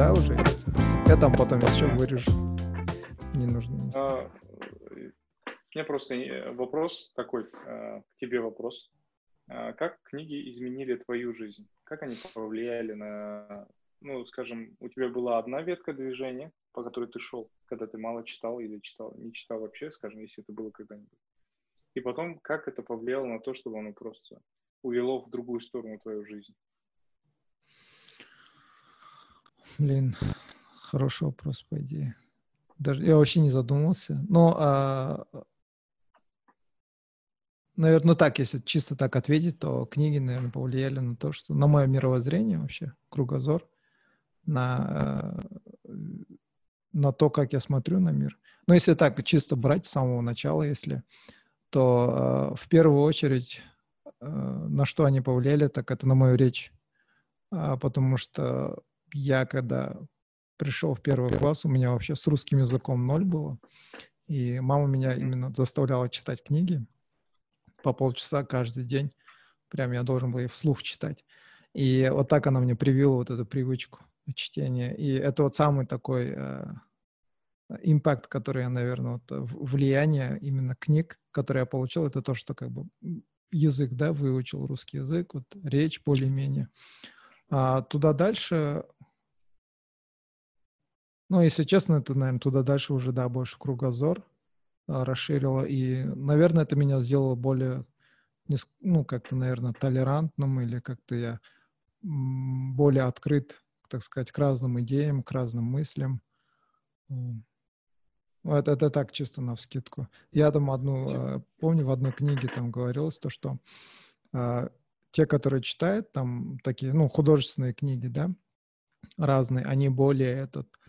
да, уже. Я там потом еще вырежу. Не нужно места. А, меня просто э, вопрос такой, э, к тебе вопрос. А как книги изменили твою жизнь? Как они повлияли на, ну, скажем, у тебя была одна ветка движения, по которой ты шел, когда ты мало читал или читал, не читал вообще, скажем, если это было когда-нибудь. И потом, как это повлияло на то, чтобы оно просто увело в другую сторону твою жизнь? Блин, хороший вопрос, по идее. Даже я вообще не задумался. Но, а, наверное, так, если чисто так ответить, то книги, наверное, повлияли на то, что на мое мировоззрение вообще, кругозор, на, на то, как я смотрю на мир. Но если так чисто брать с самого начала, если, то э, в первую очередь э, на что они повлияли, так это на мою речь. А, потому что я когда пришел в первый класс, у меня вообще с русским языком ноль было. И мама меня именно заставляла читать книги по полчаса каждый день. Прям я должен был и вслух читать. И вот так она мне привила вот эту привычку чтения. И это вот самый такой э, импакт, который я, наверное, вот, влияние именно книг, которые я получил, это то, что как бы язык, да, выучил русский язык, вот речь более-менее. А туда дальше ну, если честно, это, наверное, туда дальше уже, да, больше кругозор а, расширило. И, наверное, это меня сделало более, ну, как-то, наверное, толерантным или как-то я более открыт, так сказать, к разным идеям, к разным мыслям. Это, это так чисто на вскидку. Я там одну, э, помню, в одной книге там говорилось то, что э, те, которые читают там такие, ну, художественные книги, да, разные, они более этот,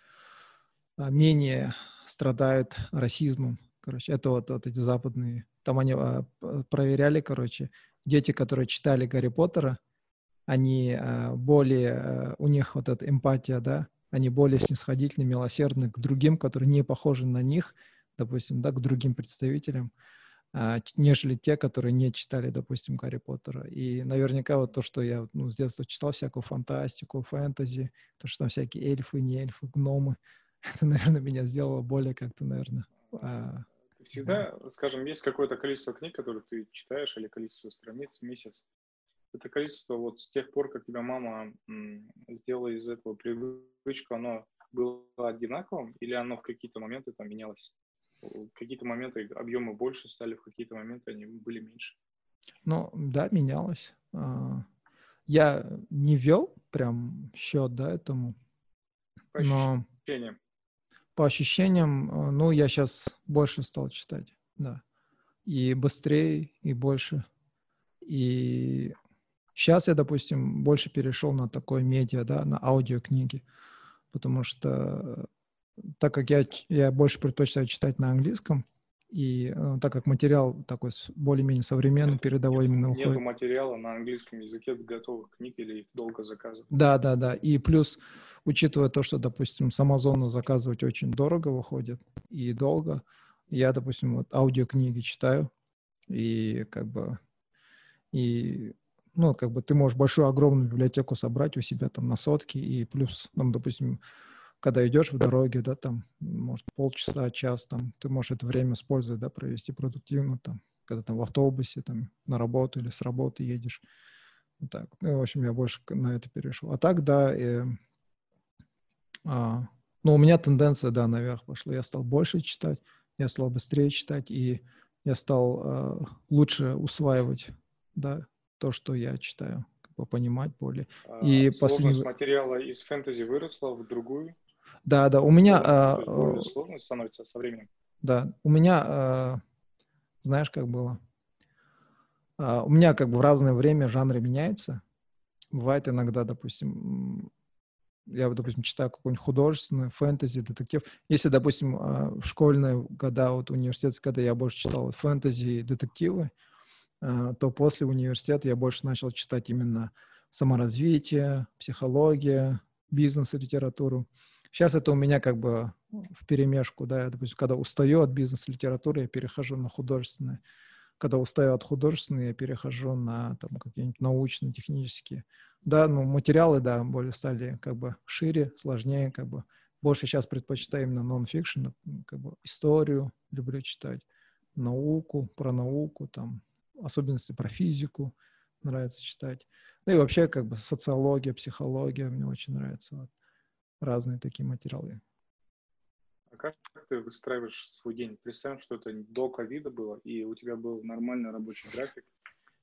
а, менее страдают расизмом. Короче, это вот, вот эти западные. Там они а, проверяли, короче, дети, которые читали Гарри Поттера, они а, более, у них вот эта эмпатия, да, они более снисходительны, милосердны к другим, которые не похожи на них, допустим, да, к другим представителям, нежели те, которые не читали, допустим, Гарри Поттера. И наверняка вот то, что я ну, с детства читал всякую фантастику, фэнтези, то, что там всякие эльфы, не эльфы, гномы, это, наверное, меня сделало более как-то, наверное... А, Всегда, скажем, есть какое-то количество книг, которые ты читаешь, или количество страниц в месяц. Это количество вот с тех пор, как тебя мама м, сделала из этого привычку, оно было одинаковым, или оно в какие-то моменты там менялось? В какие-то моменты объемы больше стали, в какие-то моменты они были меньше. Ну, да, менялось. А, я не вел прям счет, да, этому. По ощущениям. По ощущениям, э, ну, я сейчас больше стал читать, да. И быстрее, и больше. И сейчас я, допустим, больше перешел на такое медиа, да, на аудиокниги. Потому что так как я, я больше предпочитаю читать на английском, и э, так как материал такой более-менее современный, передовой именно уходит. Нету материала на английском языке готовых книг или их долго заказывать. Да, да, да. И плюс, учитывая то, что, допустим, с Амазона заказывать очень дорого выходит и долго, я, допустим, вот аудиокниги читаю, и как бы, и, ну, как бы ты можешь большую, огромную библиотеку собрать у себя там на сотки, и плюс, там, допустим, когда идешь в дороге, да, там, может, полчаса, час, там, ты можешь это время использовать, да, провести продуктивно, там, когда там в автобусе, там, на работу или с работы едешь. Вот так. Ну, в общем, я больше на это перешел. А так, да, и, а, ну, у меня тенденция, да, наверх пошла. Я стал больше читать, я стал быстрее читать, и я стал а, лучше усваивать, да, то, что я читаю, как бы понимать более. А, и сложность последний... материала из фэнтези выросла в другую? Да, да, у меня... А, более сложно становится со временем. Да, у меня, а, знаешь, как было? А, у меня как бы в разное время жанры меняются. Бывает иногда, допустим, я, допустим, читаю какой-нибудь художественный, фэнтези, детектив. Если, допустим, в школьные года, вот университетские года я больше читал вот, фэнтези и детективы, то после университета я больше начал читать именно саморазвитие, психология, бизнес и литературу. Сейчас это у меня как бы в перемешку, да, я, допустим, когда устаю от бизнес-литературы, я перехожу на художественное, когда устаю от художественной, я перехожу на там какие-нибудь научно-технические. Да, ну, материалы, да, более стали как бы шире, сложнее, как бы. Больше сейчас предпочитаю именно нон-фикшн, как бы историю люблю читать, науку, про науку, там, особенности про физику нравится читать. Ну и вообще как бы социология, психология мне очень нравится. Вот. Разные такие материалы. А как ты выстраиваешь свой день? Представим, что это до ковида было, и у тебя был нормальный рабочий график.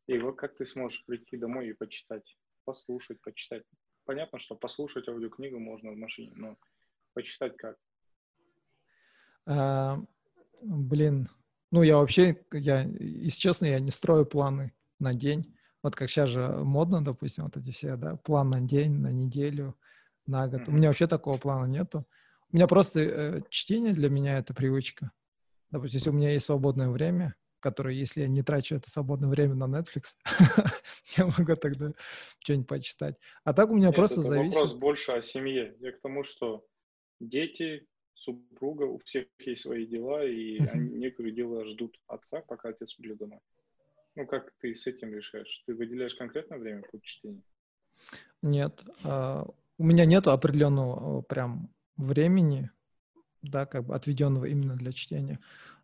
И вот как ты сможешь прийти домой и почитать, послушать, почитать? Понятно, что послушать аудиокнигу можно в машине, но почитать как? А, блин, ну я вообще, я, если честно, я не строю планы на день. Вот как сейчас же модно, допустим, вот эти все, да, план на день, на неделю, на год. Mm-hmm. У меня вообще такого плана нету. У меня просто э, чтение для меня это привычка. Допустим, если у меня есть свободное время, которое, если я не трачу это свободное время на Netflix, я могу тогда что-нибудь почитать. А так у меня Нет, просто это зависит... вопрос больше о семье. Я к тому, что дети, супруга, у всех есть свои дела, и они, некоторые дела ждут отца, пока отец придет домой. Ну, как ты с этим решаешь? Ты выделяешь конкретное время под чтение? Нет. А, у меня нет определенного прям времени, да, как бы отведенного именно для чтения.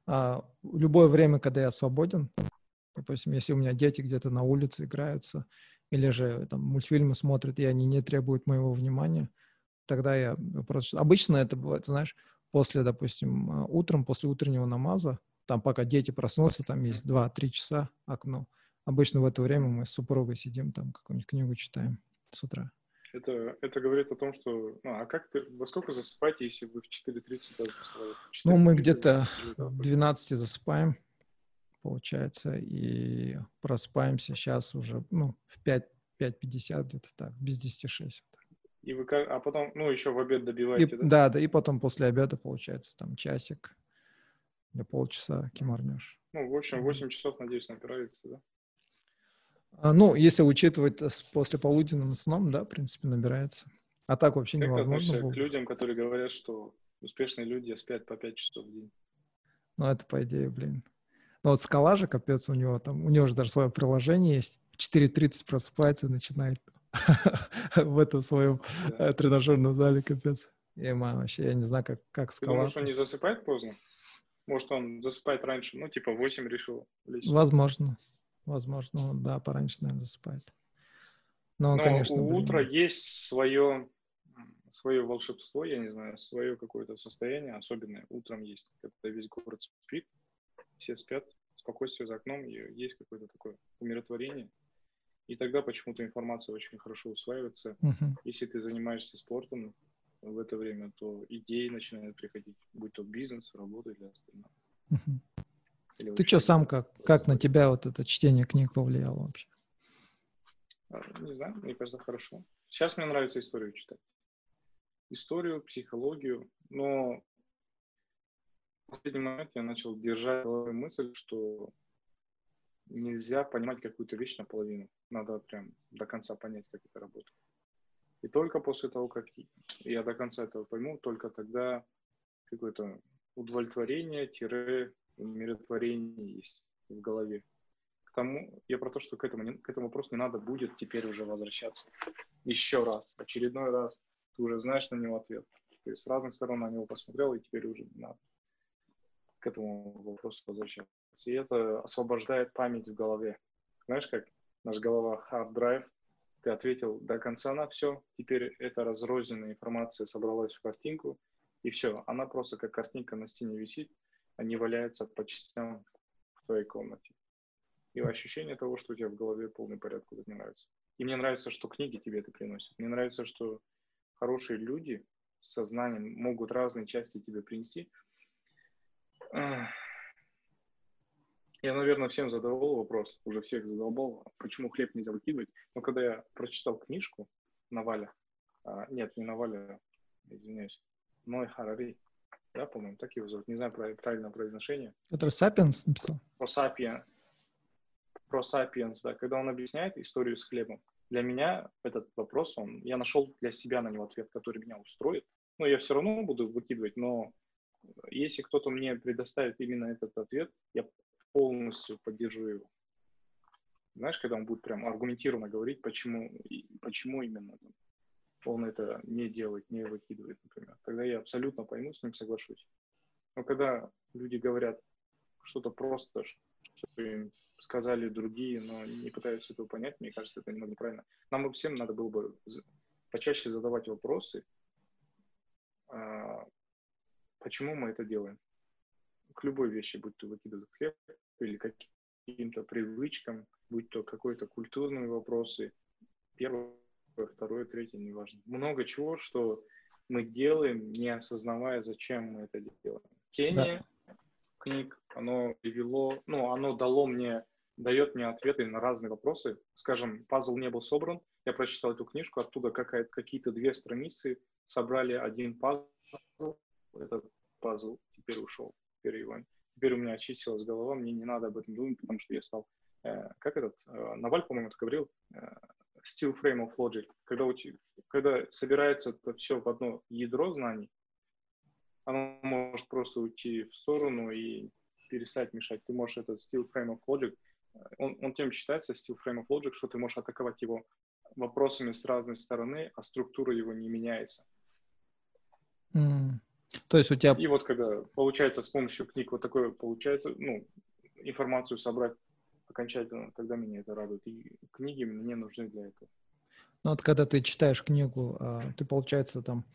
А, любое время, когда я свободен, допустим, если у меня дети где-то на улице играются, или же там мультфильмы смотрят, и они не требуют моего внимания, тогда я просто... Обычно это бывает, знаешь, после, допустим, а, утром, после утреннего намаза, там пока дети проснутся, там есть 2-3 часа окно. Обычно в это время мы с супругой сидим, там какую-нибудь книгу читаем с утра. Это, это говорит о том, что... Ну, а как ты... Во сколько засыпаете, если вы в 4.30 даже Ну, мы где-то в 12 засыпаем, получается, и просыпаемся сейчас уже, ну, в 5, 5.50 где-то так, без 10.6. И вы как... А потом, ну, еще в обед добиваете, и, да? Да, да, и потом после обеда, получается, там часик для полчаса кимарнешь. Ну, в общем, 8 часов, надеюсь, набирается, да? А, ну, если учитывать с послеполуденным сном, да, в принципе, набирается. А так вообще как невозможно было. к людям, которые говорят, что успешные люди спят по 5 часов в день? Ну, это по идее, блин. Ну, вот скала же, капец, у него там, у него же даже свое приложение есть. В 4.30 просыпается и начинает в этом своем э, тренажерном зале, капец. И мама, вообще, я не знаю, как, как скала. Думаешь, он не засыпает поздно? Может, он засыпает раньше, ну, типа 8 решил? Возможно. Возможно, он, да, пораньше, наверное, засыпает. Но, он, Но конечно, у блин... утра есть свое, свое волшебство, я не знаю, свое какое-то состояние особенное. Утром есть, когда весь город спит, все спят, спокойствие за окном, и есть какое-то такое умиротворение. И тогда почему-то информация очень хорошо усваивается. Uh-huh. Если ты занимаешься спортом в это время, то идеи начинают приходить, будь то бизнес, работа или остальное. Uh-huh. Или Ты что сам как? Как на тебя вот это чтение книг повлияло вообще? А, не знаю, мне кажется, хорошо. Сейчас мне нравится историю читать. Историю, психологию, но в последний момент я начал держать мысль, что нельзя понимать какую-то вещь наполовину. Надо прям до конца понять, как это работает. И только после того, как я до конца этого пойму, только тогда какое-то удовлетворение, тире умиротворение есть в голове. К тому, я про то, что к этому, к этому вопросу не надо будет теперь уже возвращаться. Еще раз, очередной раз. Ты уже знаешь на него ответ. То есть с разных сторон на него посмотрел, и теперь уже не надо к этому вопросу возвращаться. И это освобождает память в голове. Знаешь, как наш голова hard drive, ты ответил до конца на все, теперь эта разрозненная информация собралась в картинку, и все, она просто как картинка на стене висит, они валяются по частям в твоей комнате. И ощущение того, что у тебя в голове полный порядок, это мне нравится. И мне нравится, что книги тебе это приносят. Мне нравится, что хорошие люди с сознанием могут разные части тебе принести. Я, наверное, всем задавал вопрос, уже всех задолбал, почему хлеб нельзя выкидывать. Но когда я прочитал книжку Наваля, а, нет, не Наваля, извиняюсь, Ной Харари, да, по-моему, так его зовут, не знаю правильное произношение. Это Сапиенс написал? Про Сапиен. Про Сапиенс, да, когда он объясняет историю с хлебом. Для меня этот вопрос, он, я нашел для себя на него ответ, который меня устроит. Ну, я все равно буду выкидывать, но если кто-то мне предоставит именно этот ответ, я полностью поддержу его. Знаешь, когда он будет прям аргументированно говорить, почему, почему именно он это не делает, не выкидывает, например. Тогда я абсолютно пойму, с ним соглашусь. Но когда люди говорят что-то просто, что им сказали другие, но не пытаются этого понять, мне кажется, это немного неправильно. Нам всем надо было бы почаще задавать вопросы, а, почему мы это делаем. К любой вещи, будь то выкидывать хлеб или каким-то привычкам, будь то какой-то культурные вопросы, первое, второе, третье, неважно. Много чего, что мы делаем, не осознавая, зачем мы это делаем. Чтение да. книг, оно привело, ну, оно дало мне, дает мне ответы на разные вопросы. Скажем, пазл не был собран, я прочитал эту книжку, оттуда какие-то две страницы собрали один пазл, этот пазл теперь ушел, теперь его, теперь у меня очистилась голова, мне не надо об этом думать, потому что я стал, э, как этот, э, Наваль, по-моему, это говорил, э, steel frame of logic, когда, у тебя, когда собирается это все в одно ядро знаний, оно может просто уйти в сторону и перестать мешать. Ты можешь этот steel frame of logic, он, он тем считается, steel frame of logic, что ты можешь атаковать его вопросами с разной стороны, а структура его не меняется. Mm. То есть у тебя... И вот когда получается с помощью книг вот такое получается, ну, информацию собрать окончательно, тогда меня это радует. И книги мне нужны для этого. Ну вот когда ты читаешь книгу, а, ты, получается, там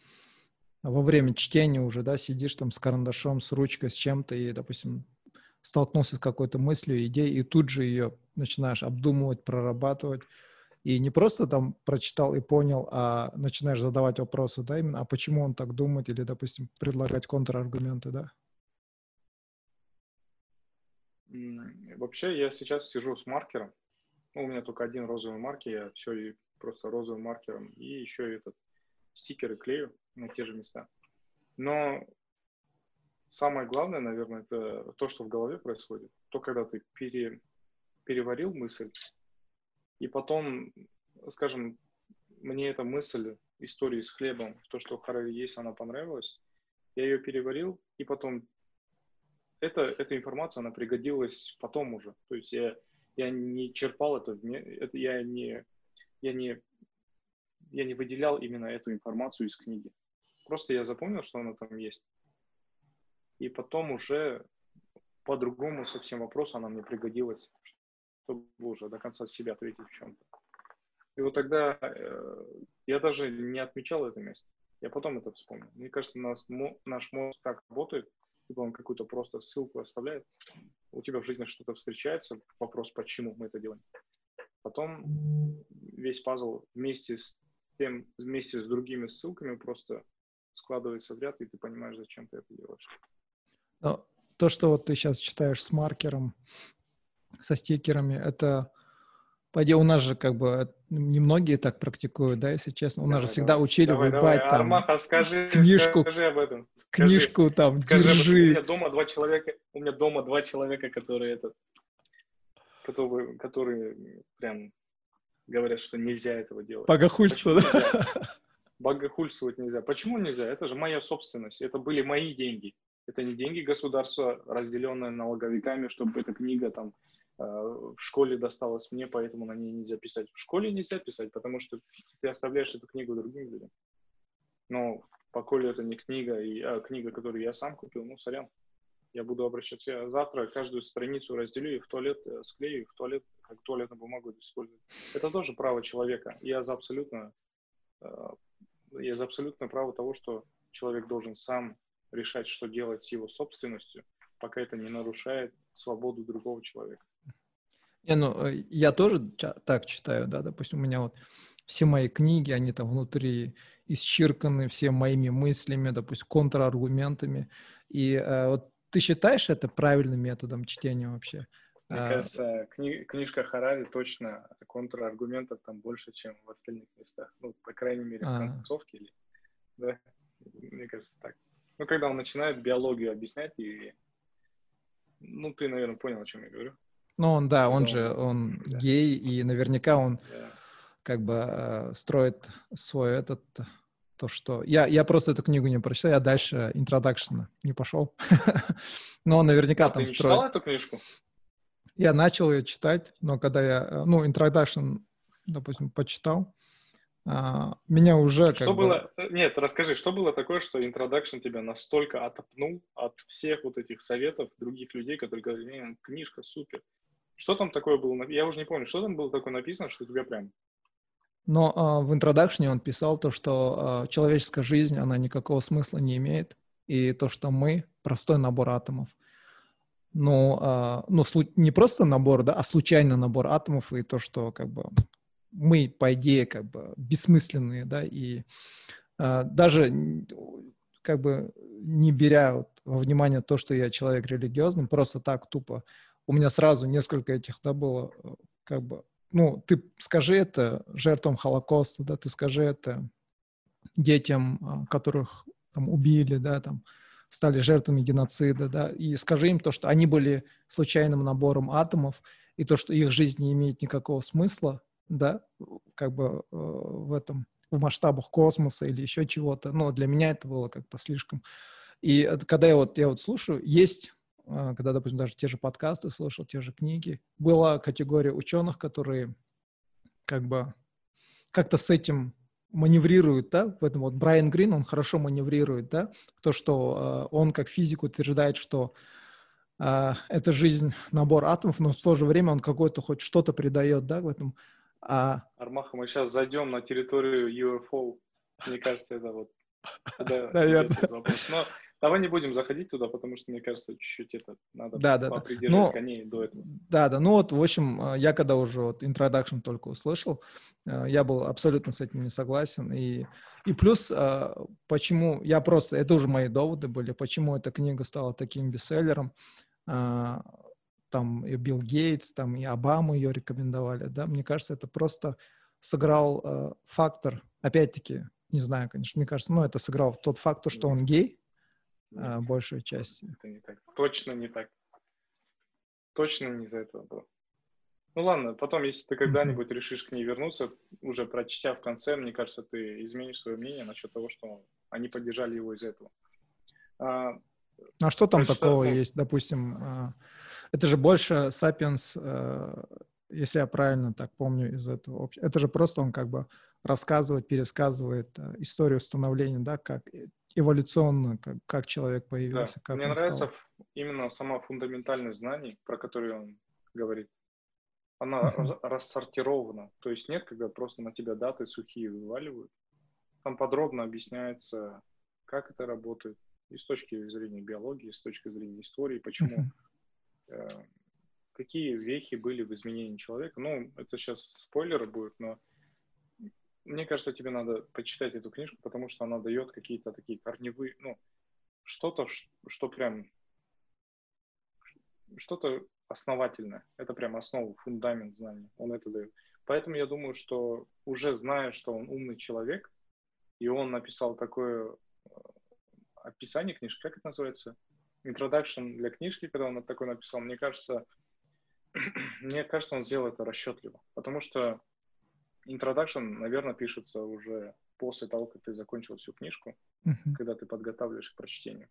во время чтения уже, да, сидишь там с карандашом, с ручкой, с чем-то, и, допустим, столкнулся с какой-то мыслью, идеей, и тут же ее начинаешь обдумывать, прорабатывать. И не просто там прочитал и понял, а начинаешь задавать вопросы, да, именно, а почему он так думает, или, допустим, предлагать контраргументы, да? Вообще, я сейчас сижу с маркером. Ну, у меня только один розовый маркер, я все просто розовым маркером. И еще этот стикеры клею на те же места. Но самое главное, наверное, это то, что в голове происходит. То, когда ты пере, переварил мысль, и потом, скажем, мне эта мысль истории с хлебом, то, что Харари есть, она понравилась, я ее переварил, и потом это, эта информация, она пригодилась потом уже. То есть я, я не черпал это, это я, не, я, не, я не выделял именно эту информацию из книги. Просто я запомнил, что она там есть. И потом уже по другому совсем вопросу она мне пригодилась, чтобы уже до конца себя ответить в чем-то. И вот тогда э, я даже не отмечал это место. Я потом это вспомнил. Мне кажется, нас, наш мозг так работает, либо он какую-то просто ссылку оставляет, у тебя в жизни что-то встречается, вопрос, почему мы это делаем. Потом весь пазл вместе с тем, вместе с другими ссылками просто складывается в ряд, и ты понимаешь, зачем ты это делаешь. Но то, что вот ты сейчас читаешь с маркером, со стикерами, это по идее, у нас же как бы немногие так практикуют, да, если честно. У нас давай, же всегда давай, учили давай, выбрать давай. там Армаха, скажи, книжку, скажи об этом. Скажи, книжку там, скажи держи. У меня дома два человека, у меня дома два человека, которые этот, которые, которые прям говорят, что нельзя этого делать. Богохульство, да? Нельзя? Богохульствовать нельзя. Почему нельзя? Это же моя собственность, это были мои деньги. Это не деньги государства, разделенные налоговиками, чтобы эта книга там в школе досталось мне, поэтому на ней нельзя писать. В школе нельзя писать, потому что ты оставляешь эту книгу другим людям. Но поколе это не книга, и, а книга, которую я сам купил, ну, сорян, я буду обращаться. Я завтра каждую страницу разделю и в туалет э, склею, и в туалет, как туалетную бумагу использую. Это тоже право человека. Я за абсолютно, э, я за абсолютное право того, что человек должен сам решать, что делать с его собственностью, пока это не нарушает свободу другого человека. Не, ну, э, я тоже так читаю, да, допустим, у меня вот все мои книги, они там внутри исчерканы все моими мыслями, допустим, контраргументами. И э, вот ты считаешь это правильным методом чтения вообще? Мне а, кажется, кни- книжка Харари точно контраргументов там больше, чем в остальных местах. Ну, по крайней мере, в а. концовке. Или... Да, мне кажется, так. Ну, когда он начинает биологию объяснять, и... ну, ты, наверное, понял, о чем я говорю. Ну, он, да, он же, он гей, и наверняка он как бы э, строит свой этот, то, что... Я, я просто эту книгу не прочитал, я дальше introduction не пошел. Но он наверняка а там ты строит... читал эту книжку? Я начал ее читать, но когда я, ну, introduction, допустим, почитал, а, меня уже что было, бы... Э, нет, расскажи, что было такое, что introduction тебя настолько отопнул от всех вот этих советов других людей, которые говорили, книжка супер. Что там такое было? Я уже не помню, что там было такое написано, что тебя прям... Но а, в интродакшне он писал то, что а, человеческая жизнь, она никакого смысла не имеет, и то, что мы простой набор атомов но, а, ну, не просто набор, да, а случайный набор атомов, и то, что как бы мы, по идее, как бы бессмысленные, да, и а, даже как бы не беря вот во внимание то, что я человек религиозный, просто так тупо, у меня сразу несколько этих, да, было, как бы, ну, ты скажи это жертвам Холокоста, да, ты скажи это детям, а, которых там убили, да, там, стали жертвами геноцида, да, и скажи им то, что они были случайным набором атомов, и то, что их жизнь не имеет никакого смысла, да, как бы э, в этом, в масштабах космоса или еще чего-то, но для меня это было как-то слишком. И когда я вот, я вот слушаю, есть, э, когда, допустим, даже те же подкасты слушал, те же книги, была категория ученых, которые как бы как-то с этим маневрирует, да, в этом вот Брайан Грин, он хорошо маневрирует, да, то, что э, он как физик утверждает, что э, это жизнь набор атомов, но в то же время он какой-то хоть что-то придает, да, в этом. А... Армаха, мы сейчас зайдем на территорию UFO, мне кажется, это вот... Наверное. Но Давай не будем заходить туда, потому что, мне кажется, чуть-чуть это надо да, да, да. Но, коней до этого. Да, да. Ну вот, в общем, э, я когда уже вот introduction только услышал, э, я был абсолютно с этим не согласен. И, и плюс, э, почему, я просто, это уже мои доводы были, почему эта книга стала таким бестселлером. Там и Билл Гейтс, там и Обаму ее рекомендовали, да. Мне кажется, это просто сыграл фактор, опять-таки, не знаю, конечно, мне кажется, но это сыграл тот факт, что он гей, а, большую часть. Это не так. Точно не так. Точно не из-за этого было. Ну ладно, потом, если ты когда-нибудь решишь к ней вернуться, уже прочтя в конце, мне кажется, ты изменишь свое мнение насчет того, что они поддержали его из этого. А, а что там прочитал, такого ну, есть, допустим? А, это же больше Сапиенс, а, если я правильно так помню из этого. Это же просто он как бы рассказывает, пересказывает историю становления, да, как эволюционно, как, как человек появился. Да. Как Мне нравится стал. именно сама фундаментальность знаний, про которые он говорит. Она uh-huh. рассортирована. То есть нет, когда просто на тебя даты сухие вываливают. Там подробно объясняется, как это работает. И с точки зрения биологии, и с точки зрения истории, почему, uh-huh. э, какие вехи были в изменении человека. Ну, это сейчас спойлеры будет, но мне кажется, тебе надо почитать эту книжку, потому что она дает какие-то такие корневые, ну, что-то, что прям, что-то основательное. Это прям основа, фундамент знаний. Он это дает. Поэтому я думаю, что уже зная, что он умный человек, и он написал такое э, описание книжки, как это называется? Introduction для книжки, когда он такое написал, мне кажется, мне кажется, он сделал это расчетливо. Потому что Introduction, наверное, пишется уже после того, как ты закончил всю книжку, uh-huh. когда ты подготавливаешь к прочтению.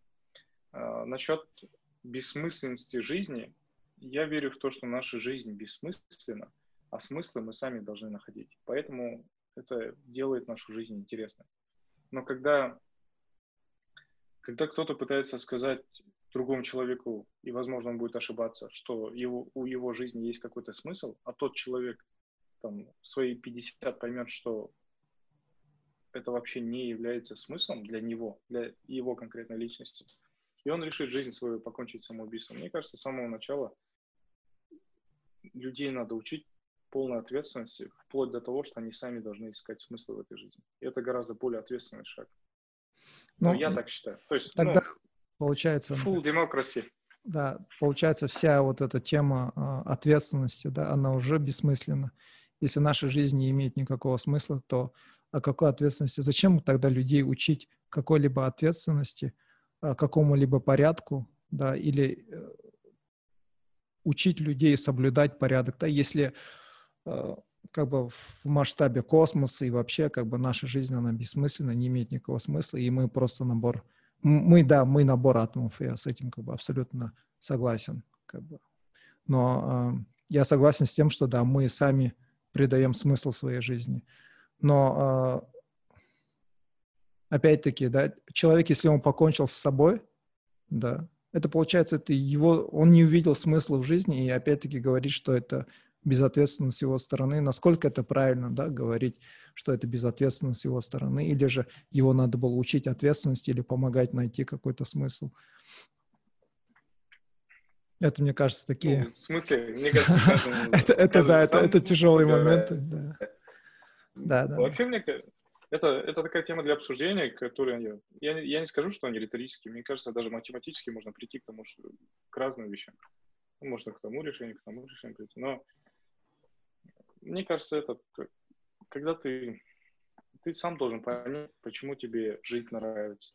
А, насчет бессмысленности жизни, я верю в то, что наша жизнь бессмысленна, а смыслы мы сами должны находить. Поэтому это делает нашу жизнь интересной. Но когда, когда кто-то пытается сказать другому человеку, и, возможно, он будет ошибаться, что его, у его жизни есть какой-то смысл, а тот человек там, в свои 50 поймет, что это вообще не является смыслом для него, для его конкретной личности, и он решит жизнь свою покончить самоубийством. Мне кажется, с самого начала людей надо учить полной ответственности, вплоть до того, что они сами должны искать смысл в этой жизни. И это гораздо более ответственный шаг. Но ну, я так считаю. То есть, тогда ну, получается... Full democracy. Да, получается, вся вот эта тема э, ответственности, да, она уже бессмысленна. Если наша жизнь не имеет никакого смысла, то о какой ответственности? Зачем тогда людей учить какой-либо ответственности, а, какому-либо порядку, да, или э, учить людей соблюдать порядок, да, если э, как бы в масштабе космоса и вообще как бы наша жизнь, она бессмысленна, не имеет никакого смысла, и мы просто набор, мы, да, мы набор атомов, я с этим как бы абсолютно согласен, как бы. Но э, я согласен с тем, что да, мы сами придаем смысл своей жизни. Но э, опять-таки, да, человек, если он покончил с собой, да, это получается, это его, он не увидел смысла в жизни и опять-таки говорит, что это безответственность с его стороны. Насколько это правильно, да, говорить, что это безответственность с его стороны, или же его надо было учить ответственности или помогать найти какой-то смысл. Это, мне кажется, такие... Ну, в смысле? Мне кажется, это, это, да, это, это тяжелые моменты, да. Да, да. Вообще, мне это, это такая тема для обсуждения, которая... Я, я, я не скажу, что они риторические. Мне кажется, даже математически можно прийти к тому, что к разным вещам. Ну, можно к тому решению, к тому решению прийти. Но мне кажется, это когда ты, ты сам должен понять, почему тебе жить нравится.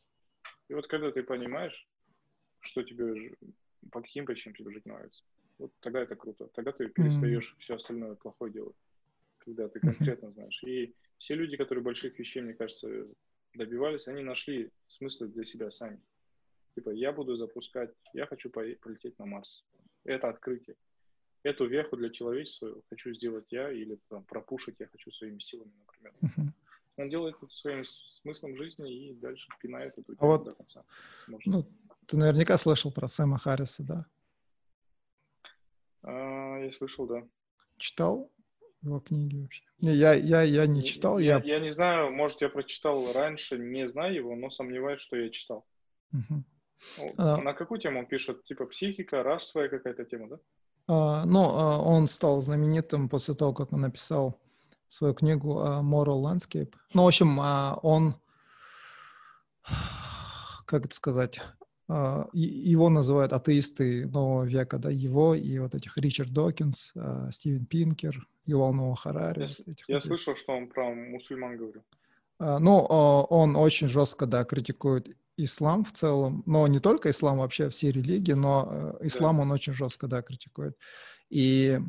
И вот когда ты понимаешь, что тебе, по каким причинам тебе жить нравится, вот тогда это круто. Тогда ты перестаешь mm-hmm. все остальное плохое делать, когда ты конкретно знаешь. И все люди, которые больших вещей, мне кажется, добивались, они нашли смысл для себя сами. Типа, я буду запускать, я хочу полететь на Марс. Это открытие эту веху для человечества хочу сделать я или там, пропушить я хочу своими силами, например. Uh-huh. Он делает это своим смыслом жизни и дальше пинает эту тему а вот, до конца. Может. Ну, ты наверняка слышал про Сэма Харриса, да? А, я слышал, да. Читал его книги вообще? Не, я, я, я не читал. Я, я... я не знаю, может, я прочитал раньше, не знаю его, но сомневаюсь, что я читал. Uh-huh. А... На какую тему он пишет? Типа психика, расовая какая-то тема, да? Uh, ну, uh, он стал знаменитым после того, как он написал свою книгу uh, Moral Landscape. Ну, в общем, он, как это сказать, его называют атеисты нового века, да, его и вот этих Ричард Докинс, Стивен Пинкер, Ювал Нова Харари. Я, этих я слышал, что он про мусульман говорил. Ну, он очень жестко, да, критикует ислам в целом, но не только ислам, вообще все религии, но ислам он очень жестко, да, критикует. И,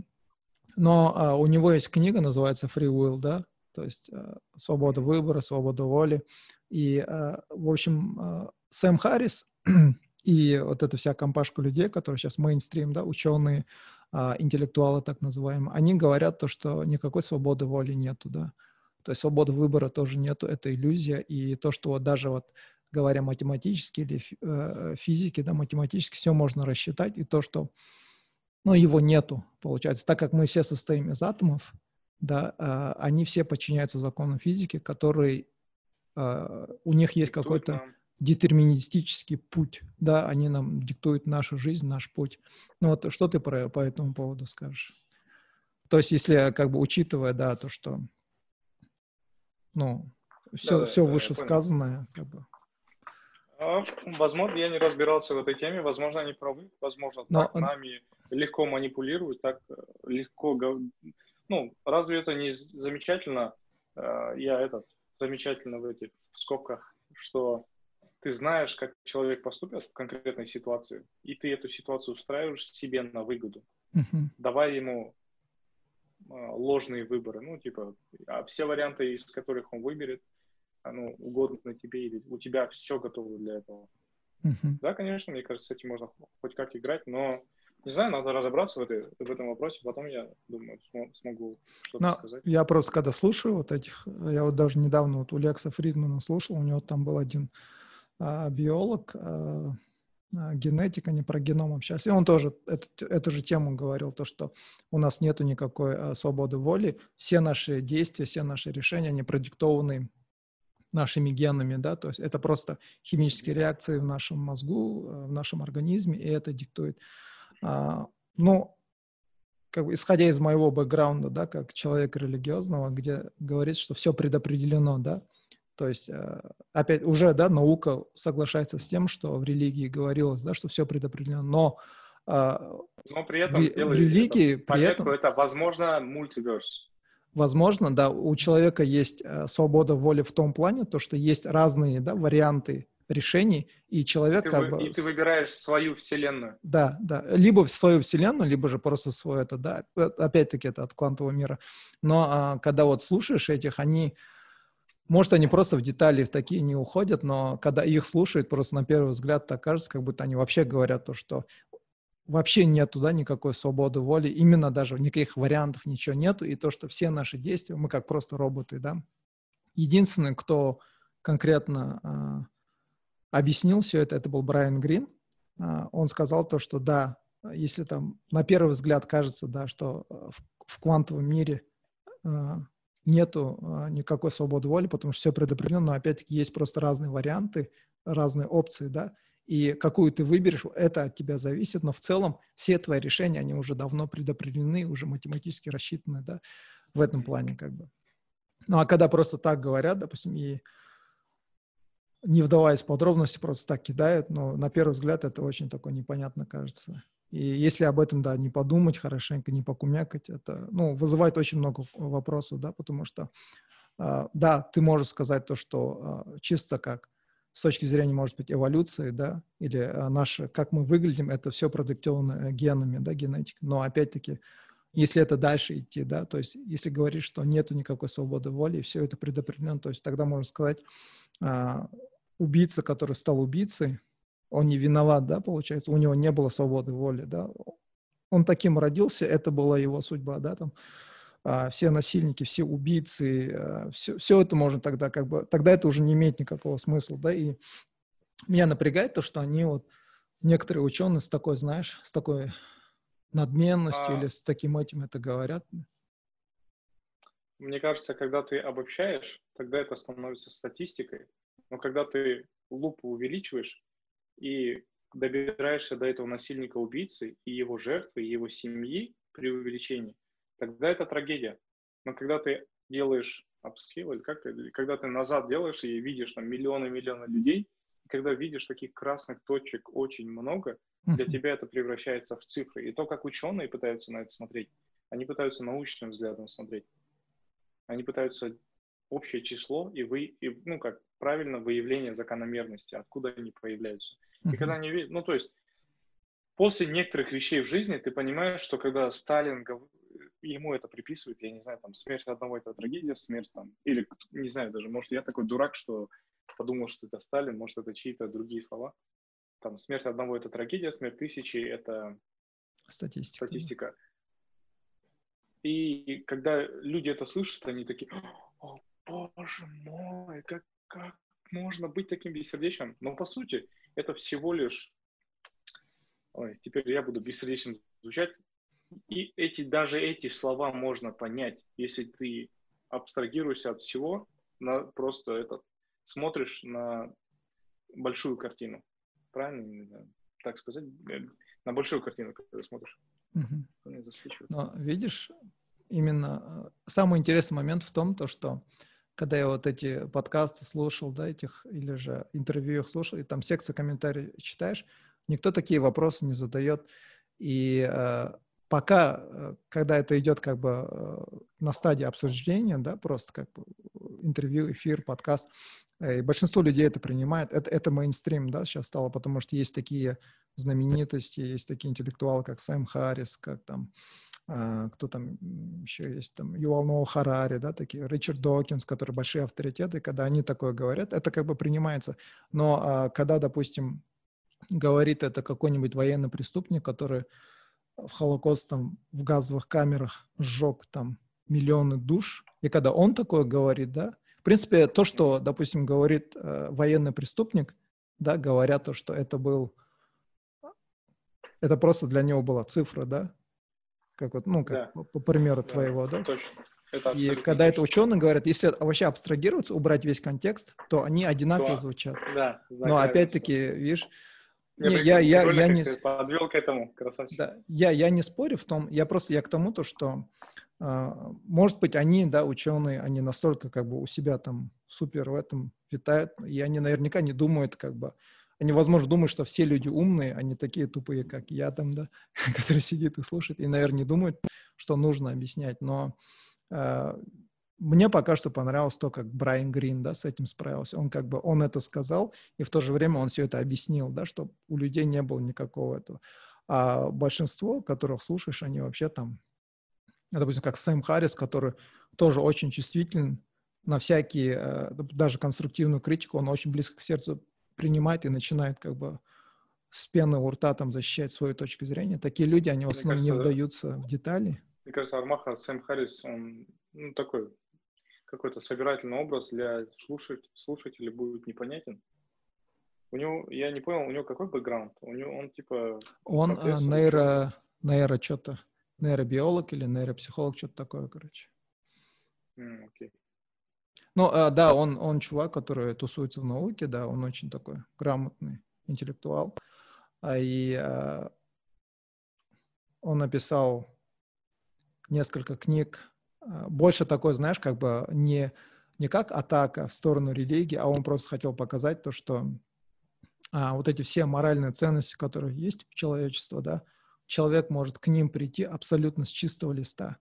но а, у него есть книга, называется Free Will, да, то есть а, свобода выбора, свобода воли. И, а, в общем, а, Сэм Харрис и вот эта вся компашка людей, которые сейчас мейнстрим, да, ученые, а, интеллектуалы так называемые, они говорят то, что никакой свободы воли нету, да. То есть свободы выбора тоже нету, это иллюзия. И то, что вот даже вот говоря математически или э, физики, да, математически все можно рассчитать, и то, что, ну, его нету, получается, так как мы все состоим из атомов, да, э, они все подчиняются законам физики, которые, э, у них есть какой-то детерминистический путь, да, они нам диктуют нашу жизнь, наш путь. Ну вот что ты про, по этому поводу скажешь? То есть если как бы учитывая, да, то, что, ну, все, да, все да, вышесказанное, как бы. А, возможно, я не разбирался в этой теме, возможно, они правы, возможно, Но... так нами легко манипулируют, так э, легко... Ну, разве это не замечательно? Э, я этот, замечательно в этих скобках, что ты знаешь, как человек поступит в конкретной ситуации, и ты эту ситуацию устраиваешь себе на выгоду, uh-huh. давай ему э, ложные выборы, ну, типа, а все варианты, из которых он выберет, ну, угодно тебе, или у тебя все готово для этого. Uh-huh. Да, конечно, мне кажется, с этим можно хоть как играть, но не знаю, надо разобраться в, этой, в этом вопросе, потом я думаю, смогу что-то но сказать. Я просто когда слушаю вот этих, я вот даже недавно вот у Лекса Фридмана слушал, у него там был один а, биолог, а, а генетик, они про геном общались, и он тоже эту, эту же тему говорил, то, что у нас нету никакой а, свободы воли, все наши действия, все наши решения, они продиктованы нашими генами, да, то есть это просто химические реакции в нашем мозгу, в нашем организме, и это диктует. А, ну, как бы исходя из моего бэкграунда, да, как человека религиозного, где говорится, что все предопределено, да, то есть, э, опять, уже, да, наука соглашается с тем, что в религии говорилось, да, что все предопределено, но а, но при этом в, в религии при этом это возможно мультиверс возможно, да, у человека есть э, свобода воли в том плане, то, что есть разные да, варианты решений, и человек ты как бы... И ты выбираешь свою вселенную. Да, да. Либо в свою вселенную, либо же просто свое это, да. Опять-таки это от квантового мира. Но а, когда вот слушаешь этих, они... Может, они просто в детали в такие не уходят, но когда их слушают, просто на первый взгляд так кажется, как будто они вообще говорят то, что вообще нету, да, никакой свободы воли, именно даже никаких вариантов ничего нету, и то, что все наши действия, мы как просто роботы, да. Единственный, кто конкретно э, объяснил все это, это был Брайан Грин. Э, он сказал то, что да, если там на первый взгляд кажется, да, что в, в квантовом мире э, нету э, никакой свободы воли, потому что все предопределено, но опять-таки есть просто разные варианты, разные опции, да, и какую ты выберешь, это от тебя зависит, но в целом все твои решения, они уже давно предопределены, уже математически рассчитаны, да, в этом плане как бы. Ну, а когда просто так говорят, допустим, и не вдаваясь в подробности, просто так кидают, но на первый взгляд это очень такое непонятно кажется. И если об этом, да, не подумать хорошенько, не покумякать, это, ну, вызывает очень много вопросов, да, потому что, э, да, ты можешь сказать то, что э, чисто как с точки зрения, может быть, эволюции, да, или а, наше, как мы выглядим, это все продиктовано э, генами, да, генетикой. Но опять-таки, если это дальше идти, да, то есть если говорить, что нету никакой свободы воли, все это предопределено, то есть тогда можно сказать, а, убийца, который стал убийцей, он не виноват, да, получается, у него не было свободы воли, да, он таким родился, это была его судьба, да, там, а, все насильники, все убийцы, все, а, все это можно тогда как бы, тогда это уже не имеет никакого смысла, да, и меня напрягает то, что они вот, некоторые ученые с такой, знаешь, с такой надменностью а... или с таким этим это говорят. Мне кажется, когда ты обобщаешь, тогда это становится статистикой, но когда ты лупу увеличиваешь и добираешься до этого насильника-убийцы и его жертвы, и его семьи при увеличении, тогда это трагедия. Но когда ты делаешь upscale, или как, или когда ты назад делаешь и видишь там миллионы-миллионы людей, и когда видишь таких красных точек очень много, для тебя это превращается в цифры. И то, как ученые пытаются на это смотреть, они пытаются научным взглядом смотреть. Они пытаются общее число и, вы, и ну, как правильно выявление закономерности, откуда они появляются. И когда они видят, ну, то есть, после некоторых вещей в жизни ты понимаешь, что когда Сталин ему это приписывают, я не знаю, там, смерть одного это трагедия, смерть там, или, не знаю даже, может, я такой дурак, что подумал, что это Сталин, может, это чьи-то другие слова. Там, смерть одного это трагедия, смерть тысячи это статистика. статистика. И когда люди это слышат, они такие, боже мой, как, как можно быть таким бессердечным? Но по сути, это всего лишь... Ой, теперь я буду бессердечным звучать. И эти, даже эти слова можно понять, если ты абстрагируешься от всего, на, просто этот, смотришь на большую картину. Правильно? Так сказать? Э, на большую картину, когда смотришь. Угу. Но видишь, именно э, самый интересный момент в том, то, что когда я вот эти подкасты слушал, да, этих, или же интервью их слушал, и там секция комментариев читаешь, никто такие вопросы не задает. И э, пока, э, когда это идет как бы э, на стадии обсуждения, да, просто как бы интервью, эфир, подкаст, э, и большинство людей это принимает. Это, это мейнстрим, да, сейчас стало, потому что есть такие знаменитости, есть такие интеллектуалы, как Сэм Харрис, как там, кто там еще есть, там, Ювал Ноу Харари, да, такие, Ричард Докинс, которые большие авторитеты, когда они такое говорят, это как бы принимается. Но когда, допустим, говорит это какой-нибудь военный преступник, который в Холокост там в газовых камерах сжег там миллионы душ. И когда он такое говорит, да, в принципе, то, что, допустим, говорит э, военный преступник, да, говорят то, что это был, это просто для него была цифра, да, как вот, ну, как да. по, примеру да, твоего, да. Точно. Это и когда точно. это ученые говорят, если вообще абстрагироваться, убрать весь контекст, то они одинаково то, звучат. Да, Но опять-таки, видишь, не, я, я, я, я не... Подвел к этому, красавчик. Да, я, я не спорю в том, я просто, я к тому, то, что, э, может быть, они, да, ученые, они настолько как бы у себя там супер в этом витают, и они наверняка не думают как бы, они, возможно, думают, что все люди умные, они такие тупые, как я там, да, который сидит и слушает, и, наверное, не думают, что нужно объяснять, но э, мне пока что понравилось то, как Брайан Грин, да, с этим справился. Он как бы, он это сказал, и в то же время он все это объяснил, да, чтобы у людей не было никакого этого. А большинство, которых слушаешь, они вообще там, допустим, как Сэм Харрис, который тоже очень чувствителен на всякие, э, даже конструктивную критику, он очень близко к сердцу принимает и начинает как бы с пены у рта там защищать свою точку зрения. Такие люди, они в основном кажется, не вдаются в детали. Мне кажется, Армаха Сэм Харрис, он ну, такой какой-то собирательный образ для слушать, слушателей будет непонятен. У него, я не понял, у него какой бэкграунд? У него, он типа... Он а, нейро, нейро что-то, нейробиолог или нейропсихолог, что-то такое, короче. Mm, okay. Ну, а, да, он, он чувак, который тусуется в науке, да, он очень такой грамотный интеллектуал. А, и а, он написал несколько книг, больше такой, знаешь, как бы не, не как атака в сторону религии, а он просто хотел показать то, что а, вот эти все моральные ценности, которые есть у человечества, да, человек может к ним прийти абсолютно с чистого листа.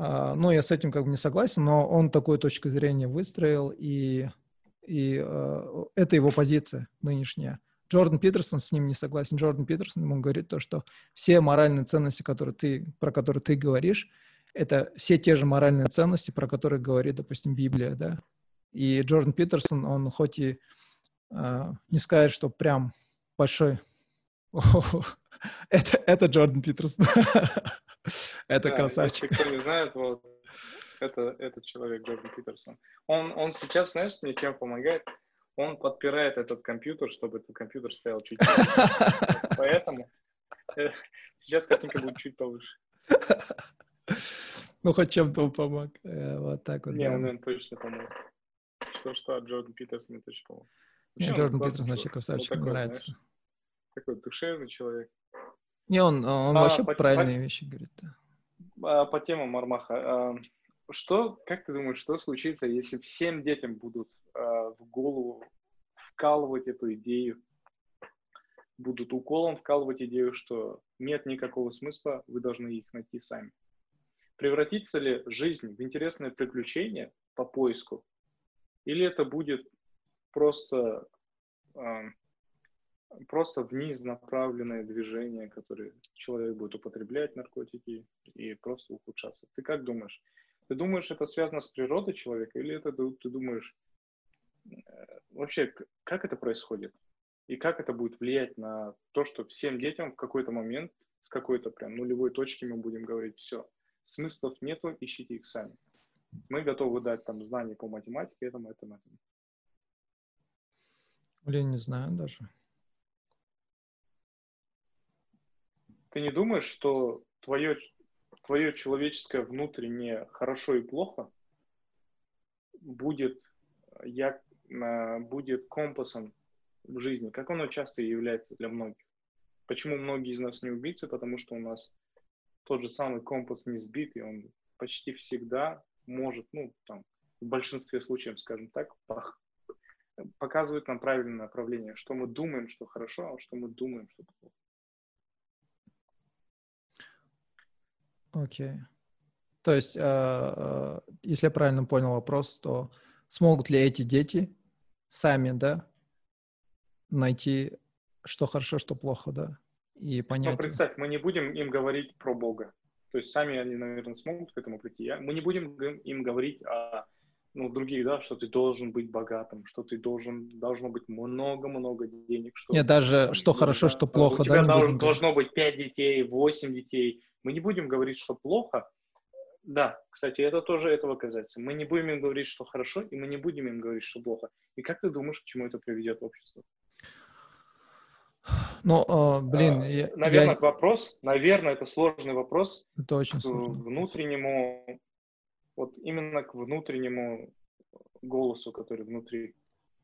Ну, я с этим как бы не согласен, но он такую точку зрения выстроил, и, и а, это его позиция нынешняя. Джордан Питерсон с ним не согласен. Джордан Питерсон ему говорит то, что все моральные ценности, которые ты, про которые ты говоришь, это все те же моральные ценности, про которые говорит, допустим, Библия, да. И Джордан Питерсон, он хоть и э, не сказать, что прям большой... это, это Джордан Питерсон. это красавчик. Если кто не знает, вот, это этот человек Джордан Питерсон. Он, он сейчас, знаешь, мне чем помогает? Он подпирает этот компьютер, чтобы этот компьютер стоял чуть. Поэтому э, сейчас картинка будет чуть повыше. Ну, хоть чем-то он помог. Э, вот так вот. Не, он, он точно помог. Что-что, Джордан Питерсон точно помог. Джордан Питерсон вообще красавчик, мне нравится. Знаешь, такой душевный человек. Не, он, он а, вообще по, правильные по, вещи говорит. Да. А, по темам Мармаха. А, что, как ты думаешь, что случится, если всем детям будут а, в голову вкалывать эту идею, будут уколом вкалывать идею, что нет никакого смысла, вы должны их найти сами. Превратится ли жизнь в интересное приключение по поиску, или это будет просто, э, просто вниз направленное движение, которое человек будет употреблять наркотики и просто ухудшаться? Ты как думаешь? Ты думаешь, это связано с природой человека, или это ты думаешь, э, вообще, как это происходит? И как это будет влиять на то, что всем детям в какой-то момент с какой-то прям нулевой точки мы будем говорить, все, смыслов нету, ищите их сами. Мы готовы дать там знания по математике, этому, этому, этому. Блин, не знаю даже. Ты не думаешь, что твое, твое человеческое внутреннее хорошо и плохо будет, я, будет компасом в жизни, как оно часто является для многих? Почему многие из нас не убийцы? Потому что у нас тот же самый компас не сбит, и он почти всегда может, ну, там, в большинстве случаев, скажем так, показывает нам правильное направление, что мы думаем, что хорошо, а что мы думаем, что плохо. Окей. Okay. То есть, э, э, если я правильно понял вопрос, то смогут ли эти дети сами, да, найти, что хорошо, что плохо, да? и понять. Но представь, мы не будем им говорить про Бога. То есть сами они, наверное, смогут к этому прийти. Мы не будем им говорить о ну, других, да, что ты должен быть богатым, что ты должен, должно быть много-много денег. Что, Нет, даже что хорошо, да, что плохо, у да? Тебя должен, должно быть 5 детей, 8 детей. Мы не будем говорить, что плохо. Да, кстати, это тоже этого касается. Мы не будем им говорить, что хорошо, и мы не будем им говорить, что плохо. И как ты думаешь, к чему это приведет общество? Ну, э, блин, я, наверное, я... вопрос, наверное, это сложный вопрос. Это очень сложный. Внутреннему, вопрос. вот именно к внутреннему голосу, который внутри,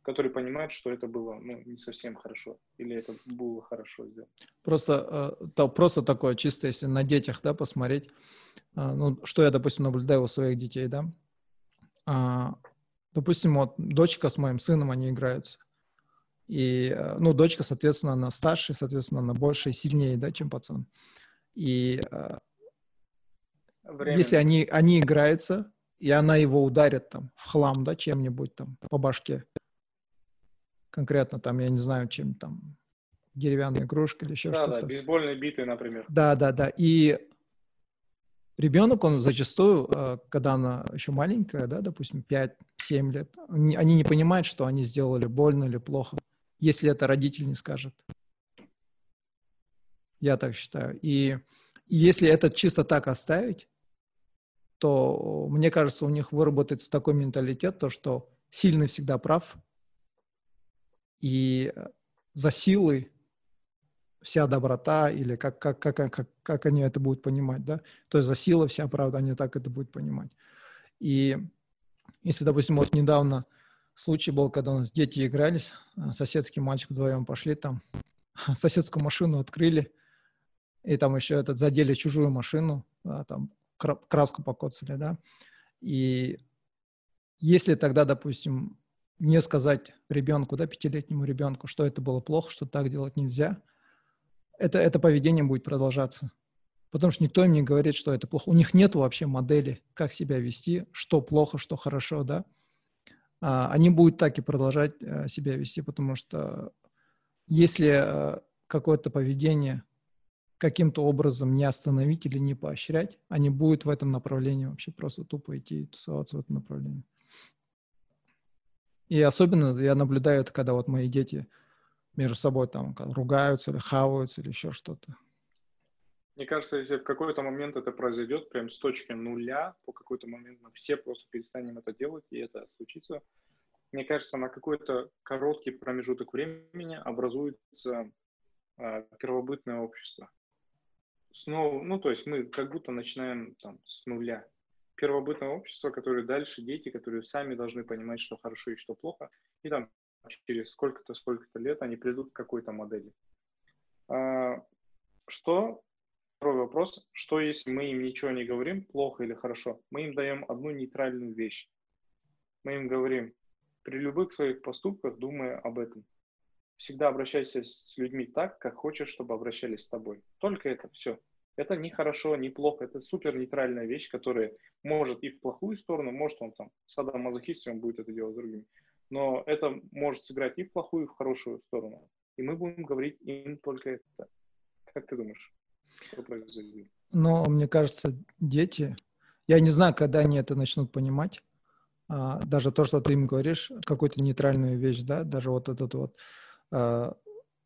который понимает, что это было ну, не совсем хорошо, или это было хорошо сделано. Просто, э, то, просто такое, чисто если на детях, да, посмотреть, э, ну, что я, допустим, наблюдаю у своих детей, да, э, допустим, вот дочка с моим сыном, они играются, и, э, ну, дочка, соответственно, она старше, соответственно, она больше и сильнее, да, чем пацан. И Время. если они, они играются, и она его ударит там в хлам, да, чем-нибудь там по башке, конкретно там, я не знаю, чем там, деревянная игрушка или еще да, что-то. Да, бейсбольные биты, например. Да, да, да. И ребенок, он зачастую, э, когда она еще маленькая, да, допустим, 5-7 лет, они не понимают, что они сделали больно или плохо если это родитель не скажет. Я так считаю. И если это чисто так оставить, то, мне кажется, у них выработается такой менталитет, то, что сильный всегда прав, и за силой вся доброта, или как, как, как, как, как они это будут понимать, да? То есть за силой вся правда, они так это будут понимать. И если, допустим, вот недавно случай был, когда у нас дети игрались, а, соседский мальчик вдвоем пошли там, соседскую машину открыли, и там еще этот задели чужую машину, да, там краску покоцали, да, и если тогда, допустим, не сказать ребенку, да, пятилетнему ребенку, что это было плохо, что так делать нельзя, это, это поведение будет продолжаться. Потому что никто им не говорит, что это плохо. У них нет вообще модели, как себя вести, что плохо, что хорошо, да. А, они будут так и продолжать а, себя вести, потому что если а, какое-то поведение каким-то образом не остановить или не поощрять, они будут в этом направлении вообще просто тупо идти и тусоваться в этом направлении. И особенно я наблюдаю это, когда вот мои дети между собой там ругаются или хаваются или еще что-то. Мне кажется, если в какой-то момент это произойдет, прям с точки нуля, по какой-то момент мы все просто перестанем это делать, и это случится, мне кажется, на какой-то короткий промежуток времени образуется э, первобытное общество. Снова, ну, то есть мы как будто начинаем там с нуля первобытное общество, которое дальше дети, которые сами должны понимать, что хорошо и что плохо, и там через сколько-то, сколько-то лет они придут к какой-то модели. А, что? Второй вопрос. Что если мы им ничего не говорим, плохо или хорошо? Мы им даем одну нейтральную вещь. Мы им говорим, при любых своих поступках думая об этом. Всегда обращайся с людьми так, как хочешь, чтобы обращались с тобой. Только это все. Это не хорошо, не плохо, это супер нейтральная вещь, которая может и в плохую сторону, может он там садомазохист, он будет это делать с другими, но это может сыграть и в плохую, и в хорошую сторону. И мы будем говорить им только это. Как ты думаешь, что произойдет? Но мне кажется, дети, я не знаю, когда они это начнут понимать, а, даже то, что ты им говоришь, какую-то нейтральную вещь, да, даже вот этот вот а,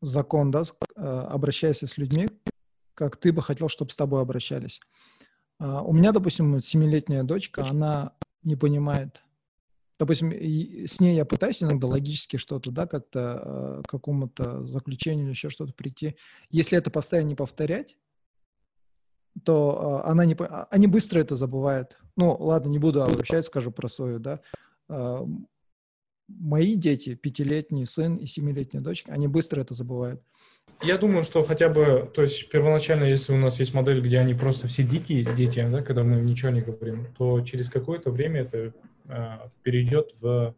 закон, да, а, обращайся с людьми, как ты бы хотел, чтобы с тобой обращались. Uh, у меня, допустим, семилетняя дочка, она не понимает. Допустим, с ней я пытаюсь иногда логически что-то, да, как-то uh, к какому-то заключению или еще что-то прийти. Если это постоянно не повторять, то uh, она не, они быстро это забывают. Ну, ладно, не буду обобщать, скажу про свою, да мои дети, пятилетний сын и семилетняя дочка, они быстро это забывают. Я думаю, что хотя бы, то есть первоначально, если у нас есть модель, где они просто все дикие дети, да, когда мы ничего не говорим, то через какое-то время это э, перейдет в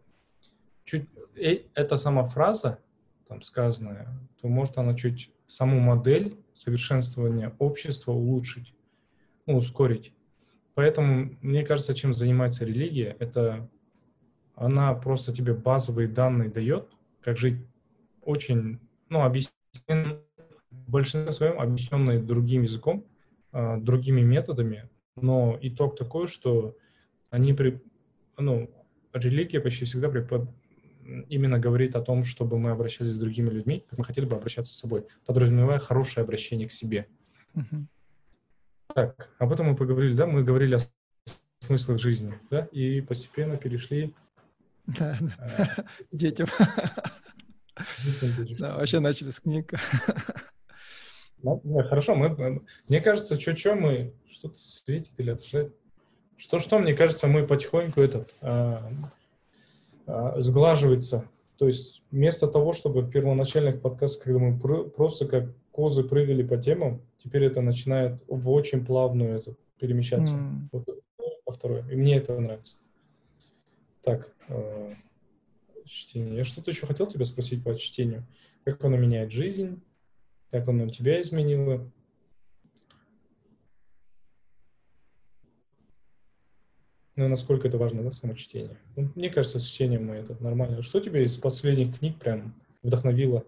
чуть... Э, эта сама фраза, там сказанная, то может она чуть саму модель совершенствования общества улучшить, ну, ускорить. Поэтому, мне кажется, чем занимается религия, это она просто тебе базовые данные дает, как жить очень, ну, объяснен, в большинстве своем объясненные другим языком, э, другими методами, но итог такой, что они при, ну, религия почти всегда препод, именно говорит о том, чтобы мы обращались с другими людьми, как мы хотели бы обращаться с собой, подразумевая хорошее обращение к себе. Uh-huh. Так, об этом мы поговорили, да? Мы говорили о смыслах жизни, да? И постепенно перешли Детям. Да, вообще начали с книг. Ну, хорошо, мы, мне кажется, что-что мы, что-то светит или отражает. Что-что, мне кажется, мы потихоньку этот а, а, сглаживается. То есть вместо того, чтобы в первоначальных подкастах, когда мы пр- просто как козы прыгали по темам, теперь это начинает в очень плавную это перемещаться. Mm. Вот, во второе. И мне это нравится. Так, э, чтение. Я что-то еще хотел тебя спросить по чтению. Как оно меняет жизнь? Как оно тебя изменило? Ну, насколько это важно, да, само чтение? Ну, мне кажется, с чтением мы это нормально. Что тебя из последних книг прям вдохновило?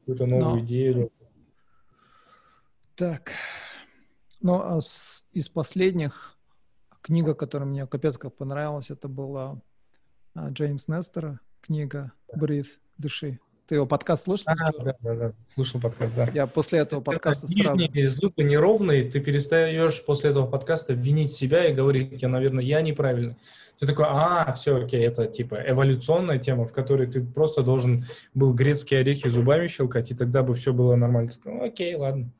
Какую-то новую Но... идею? Так. Ну, а с, из последних книга, которая мне капец как понравилась, это была Джеймс Нестера, книга «Breathe», «Дыши». Ты его подкаст слушал? А, да, да, да, слушал подкаст, да. Я после этого подкаста сразу... Зубы неровные, ты перестаешь после этого подкаста винить себя и говорить, я, наверное, я неправильный. Ты такой, а, все, окей, это типа эволюционная тема, в которой ты просто должен был грецкие орехи зубами щелкать, и тогда бы все было нормально. Ты такой, окей, ладно.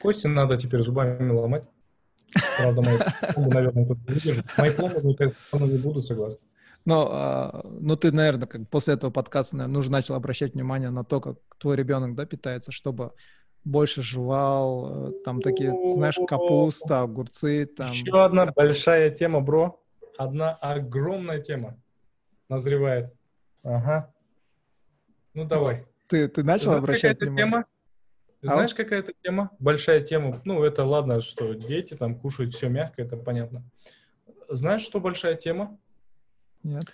Кости надо теперь зубами ломать. Правда, мои пломбы, наверное, тут не выдержат. Мои пломбы, мне кажется, не будут согласны. Но, а, ну, ты, наверное, как после этого подкаста, наверное, нужно начал обращать внимание на то, как твой ребенок, да, питается, чтобы больше жевал, э, там такие, знаешь, капуста, огурцы, там. Еще одна большая тема, бро. Одна огромная тема назревает. Ага. Ну, давай. Ты, ты начал Знаешь, обращать внимание? Тема? Ты а? знаешь, какая это тема? Большая тема. Ну, это ладно, что дети там кушают все мягко, это понятно. Знаешь, что большая тема? Нет.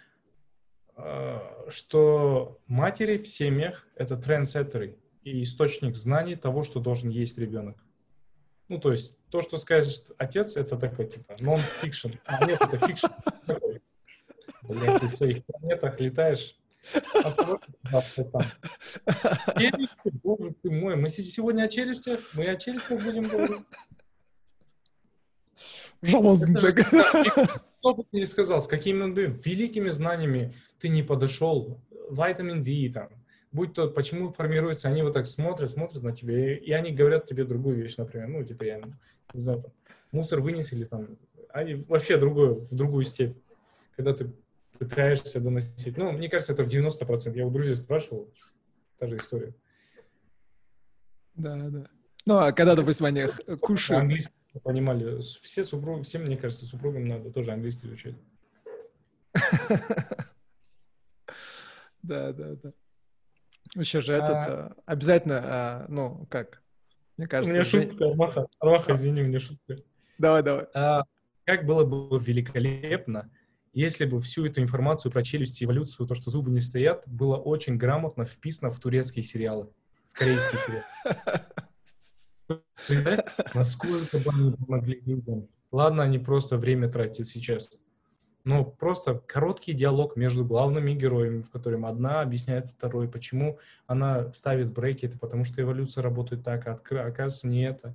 А, что матери в семьях — это трендсеттеры и источник знаний того, что должен есть ребенок. Ну, то есть, то, что скажет отец, это такой, типа, non-fiction. А нет, это fiction. Блин, ты в своих планетах летаешь. Оставайся там. Челюсти, боже ты мой. Мы сегодня о челюстях, мы о челюстях будем говорить. Жалостно. Кто бы ты сказал, с какими бы великими знаниями ты не подошел, витамин D там, будь то, почему формируется, они вот так смотрят, смотрят на тебя, и они говорят тебе другую вещь, например, ну, типа, я не знаю, там, мусор вынесли там, они вообще другое, в другую степь, когда ты пытаешься доносить. Ну, мне кажется, это в 90%. Я у друзей спрашивал, та же история. Да, да. Ну, а когда, допустим, они кушают... Английский понимали. Все супруги, всем, мне кажется, супругам надо тоже английский изучать. Да, да, да. Еще же этот а. обязательно, а, ну, как, мне кажется... У меня шутка, Армаха, Армаха, извини, мне шутка. Давай, давай. А, как было бы великолепно, если бы всю эту информацию про челюсть и эволюцию, то, что зубы не стоят, было очень грамотно вписано в турецкие сериалы, в корейские сериалы. Насколько бы они помогли людям. Ладно, они просто время тратят сейчас. Но просто короткий диалог между главными героями, в котором одна объясняет второй, почему она ставит брейки, это потому что эволюция работает так, а оказывается не это.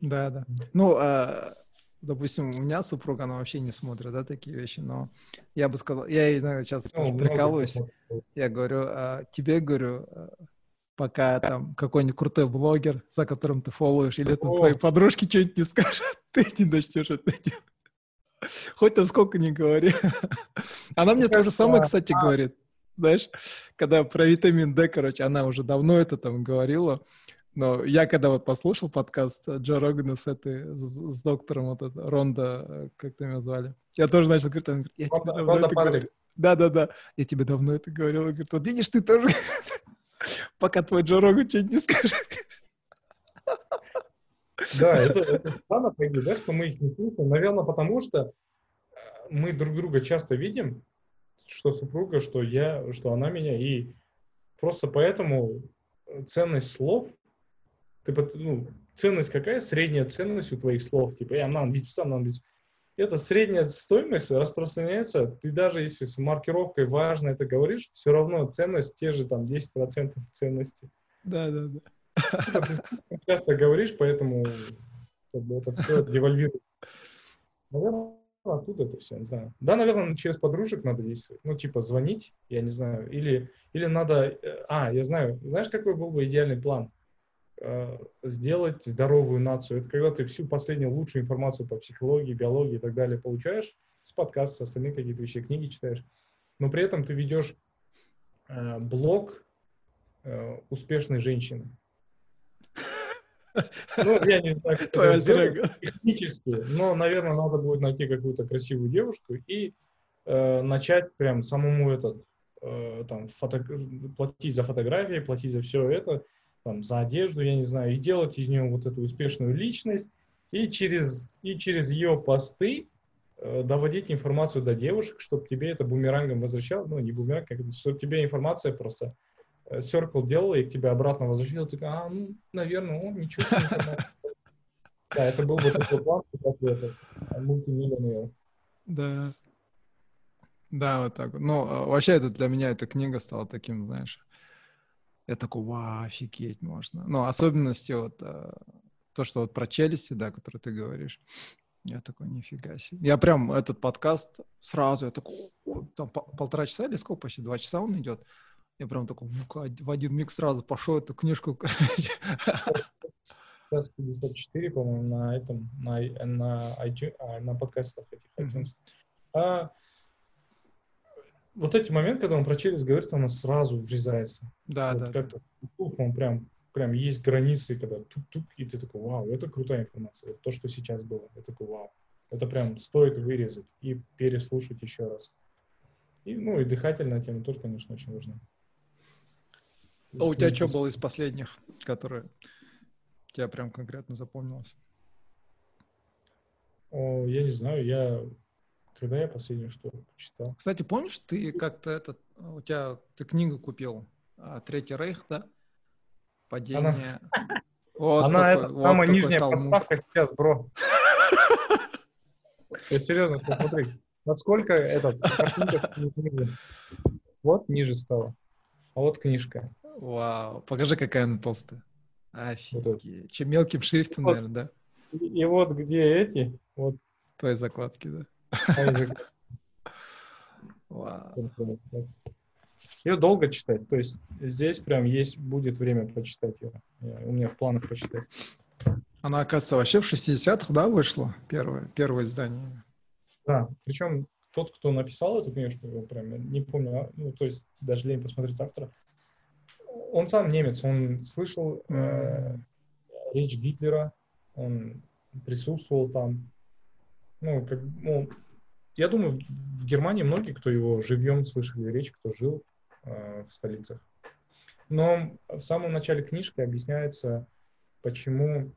Да, да. Ну, а, допустим, у меня супруга, она вообще не смотрит, да, такие вещи, но я бы сказал, я иногда сейчас ну, прикалываюсь, я говорю, а, тебе говорю, а, пока там какой-нибудь крутой блогер, за которым ты фолловишь, или там твои подружки что-нибудь не скажут, ты не начнешь это делать. Хоть там сколько не говори. Она мне то же самое, кстати, говорит. Знаешь, когда про витамин D, короче, она уже давно это там говорила. Но я когда вот послушал подкаст Джо Рогана с этой, с, с доктором вот это, Ронда, как там ее звали, я тоже начал говорить, он говорит, я тебе давно это говорил. Да-да-да, я тебе давно это говорил. Он говорит, вот видишь, ты тоже пока твой Джо Роган что-нибудь не скажет. Да, это, это странно, да, что мы их не слушаем. Наверное, потому что э, мы друг друга часто видим, что супруга, что я, что она меня, и просто поэтому ценность слов, ты, ну, ценность какая? Средняя ценность у твоих слов, типа, я нам ведь сам нам ведь эта средняя стоимость распространяется, ты даже если с маркировкой важно это говоришь, все равно ценность те же там 10% ценности. Да, да, да. Ты часто говоришь, поэтому это все девальвирует. Наверное, оттуда это все, не знаю. Да, наверное, через подружек надо действовать. Ну, типа, звонить, я не знаю. Или, или надо... Э, а, я знаю. Знаешь, какой был бы идеальный план? Э, сделать здоровую нацию. Это когда ты всю последнюю лучшую информацию по психологии, биологии и так далее получаешь с подкаста, с остальных каких-то вещей, книги читаешь, но при этом ты ведешь э, блог э, успешной женщины. Ну, я не знаю, как это сделать технически, но, наверное, надо будет найти какую-то красивую девушку и э, начать прям самому этот, э, там, фото... платить за фотографии, платить за все это, там, за одежду, я не знаю, и делать из нее вот эту успешную личность, и через, и через ее посты э, доводить информацию до девушек, чтобы тебе это бумерангом возвращал, ну, не бумеранг, как чтобы тебе информация просто э, Circle делала и к тебе обратно возвращала, ты а, ну, наверное, он ничего себе. Да, это был вот такой план, как это, мультимиллионер. Да. Да, вот так. Ну, а вообще, это для меня эта книга стала таким, знаешь, Я такой, вау, офигеть можно. Ну, особенности вот э, то, что вот про челюсти, да, который ты говоришь. Я такой, нифига себе. Я прям этот подкаст сразу, я такой, о, там полтора часа или сколько, почти два часа он идет. Я прям такой в один миг сразу пошел эту книжку, короче. Час 54, по-моему, на этом, на, на, iTunes, а, на подкастах этих iTunes. Mm-hmm. А вот эти моменты, когда он про челюсть говорит, она сразу врезается. Да, вот да. Как-то он прям, прям есть границы, когда тук-тук, и ты такой, вау, это крутая информация. Вот то, что сейчас было, я такой, вау. Это прям стоит вырезать и переслушать еще раз. И, ну, и дыхательная тема тоже, конечно, очень важна. А у тебя что было из последних, которые тебя прям конкретно запомнилось? О, я не знаю, я когда я последнюю что читал? Кстати, помнишь, ты как-то этот, у тебя, ты книгу купил, а, Третий Рейх, да? Падение. Она, вот она такой, это вот самая нижняя талмуд. подставка сейчас, бро. Я серьезно, посмотри. Насколько этот картинка Вот ниже стала. А вот книжка. Вау, покажи, какая она толстая. Офигеть. Чем мелким шрифтом, наверное, да? И, и вот где эти, вот. Твои закладки, да? Ее долго читать, то есть здесь прям есть, будет время почитать ее. У меня в планах почитать. Она, оказывается, вообще в 60-х, да, вышла? Первое, первое издание. Да, причем тот, кто написал эту книжку, я прям не помню, а, ну, то есть даже лень посмотреть автора, он сам немец, он слышал э, речь Гитлера, он присутствовал там. Ну, как, ну, я думаю, в, Германии многие, кто его живьем слышали речь, кто жил э, в столицах. Но в самом начале книжки объясняется, почему,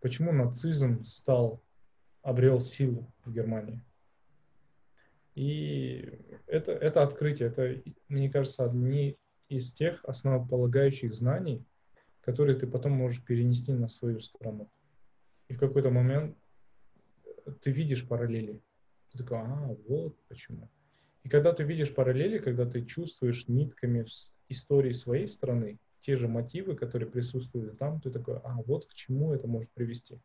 почему нацизм стал, обрел силу в Германии. И это, это открытие, это, мне кажется, одни из тех основополагающих знаний, которые ты потом можешь перенести на свою страну. И в какой-то момент ты видишь параллели. Ты такой, а, вот почему. И когда ты видишь параллели, когда ты чувствуешь нитками в истории своей страны те же мотивы, которые присутствуют там, ты такой, а, вот к чему это может привести.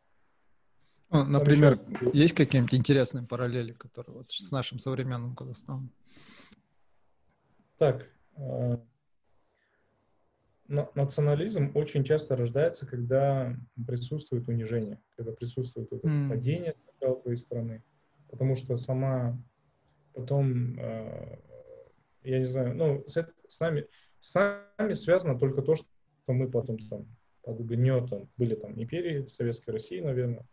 Ну, например, еще... есть какие-нибудь интересные параллели, которые вот с нашим современным Казахстаном? Так, э, национализм очень часто рождается, когда присутствует унижение, когда присутствует это mm. падение твоей страны, потому что сама потом, э, я не знаю, ну, с, с, нами, с нами связано только то, что мы потом там под гнетом были там империи Советской России, наверное,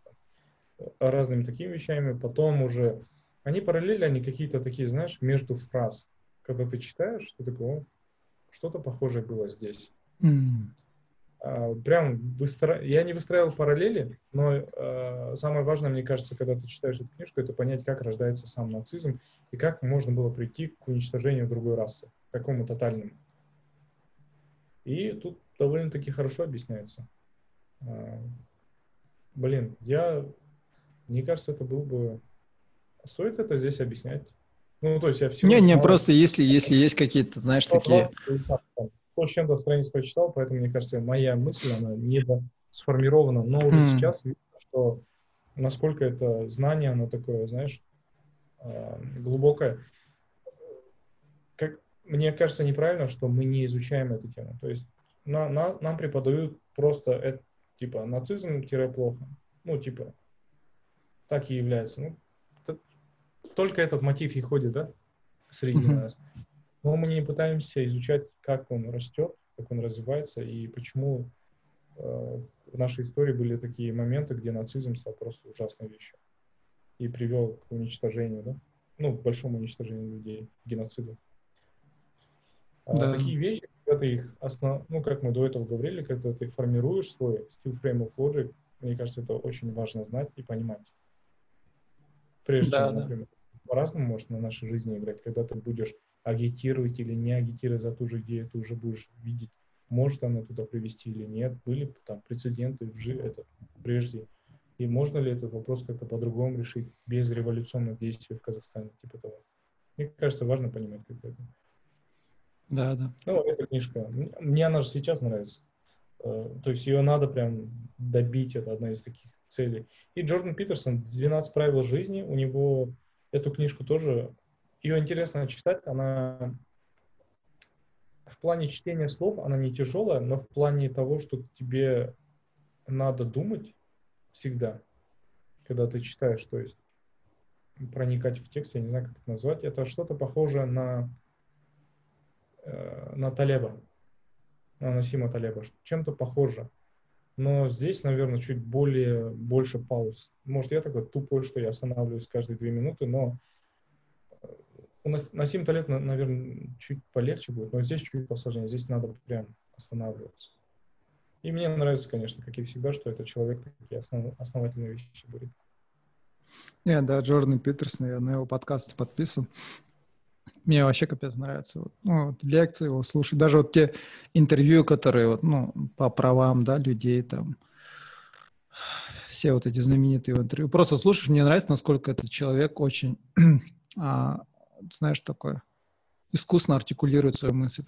разными такими вещами, потом уже они параллели, они какие-то такие, знаешь, между фраз, когда ты читаешь, ты такой, что-то похожее было здесь. Mm. Прям выстра... я не выстраивал параллели, но э, самое важное, мне кажется, когда ты читаешь эту книжку, это понять, как рождается сам нацизм и как можно было прийти к уничтожению другой расы, такому тотальному. И тут довольно-таки хорошо объясняется. Э, блин, я, мне кажется, это был бы... Стоит это здесь объяснять? Ну, то есть я всего... Не, не, просто если, если есть какие-то, знаешь, такие сто с чем-то страниц прочитал, поэтому, мне кажется, моя мысль, она не сформирована, но уже mm. сейчас видно, что насколько это знание, оно такое, знаешь, а, глубокое. Как, мне кажется неправильно, что мы не изучаем эту тему. То есть на, на, нам преподают просто это, типа нацизм-плохо. Ну, типа, так и является. Ну, это, только этот мотив и ходит, да, среди mm-hmm. нас но мы не пытаемся изучать, как он растет, как он развивается и почему э, в нашей истории были такие моменты, где нацизм стал просто ужасной вещью и привел к уничтожению, да? ну, к большому уничтожению людей, геноциду. А да. такие вещи, когда ты их основ... ну, как мы до этого говорили, когда ты формируешь свой стиль frame of logic, мне кажется, это очень важно знать и понимать. Прежде да, чем, например, да. по-разному может на нашей жизни играть, когда ты будешь агитировать или не агитировать за ту же идею, ты уже будешь видеть, может она туда привести или нет, были там прецеденты в жи- это, прежде, и можно ли этот вопрос как-то по-другому решить без революционных действий в Казахстане, типа того. Мне кажется, важно понимать, как это. Да, да. Ну, эта книжка. Мне она же сейчас нравится. Э, то есть ее надо прям добить, это одна из таких целей. И Джордан Питерсон, «12 правил жизни», у него эту книжку тоже, ее интересно читать, она в плане чтения слов, она не тяжелая, но в плане того, что тебе надо думать всегда, когда ты читаешь, то есть проникать в текст, я не знаю, как это назвать, это что-то похожее на, э, на Талеба, на Насима Талеба, чем-то похоже. Но здесь, наверное, чуть более, больше пауз. Может, я такой тупой, что я останавливаюсь каждые две минуты, но у нас Насим Талеб, наверное, чуть полегче будет, но здесь чуть посложнее. Здесь надо прям останавливаться. И мне нравится, конечно, как и всегда, что этот человек такие основ, основательные вещи говорит. Не, да, Джордан Питерсон, я на его подкасте подписан. Мне вообще капец нравится. Вот, ну, вот лекции его слушать. Даже вот те интервью, которые вот, ну, по правам, да, людей там, все вот эти знаменитые интервью. Просто слушаешь, мне нравится, насколько этот человек очень, а, знаешь, такое, искусно артикулирует свою мысль.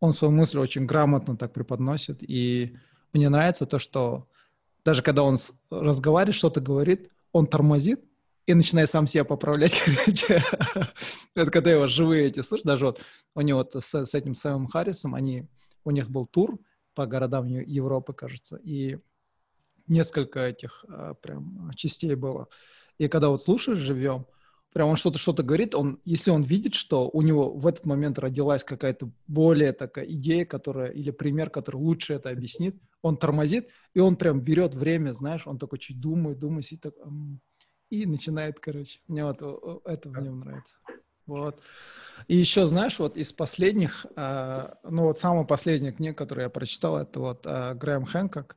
Он свою мысль очень грамотно так преподносит. И мне нравится то, что даже когда он разговаривает, что-то говорит, он тормозит, и начинает сам себя поправлять. Это когда его живые эти слышишь, даже вот у него с, с этим Сэмом Харрисом, они, у них был тур по городам Европы, кажется, и несколько этих а, прям частей было. И когда вот слушаешь живем, прям он что-то что-то говорит, он, если он видит, что у него в этот момент родилась какая-то более такая идея, которая, или пример, который лучше это объяснит, он тормозит, и он прям берет время, знаешь, он такой чуть думает, думает, и так, и начинает, короче. Мне вот это в нем нравится. Вот. И еще, знаешь, вот из последних, э, ну вот самая последняя книга, которую я прочитал, это вот э, Грэм Хэнкок,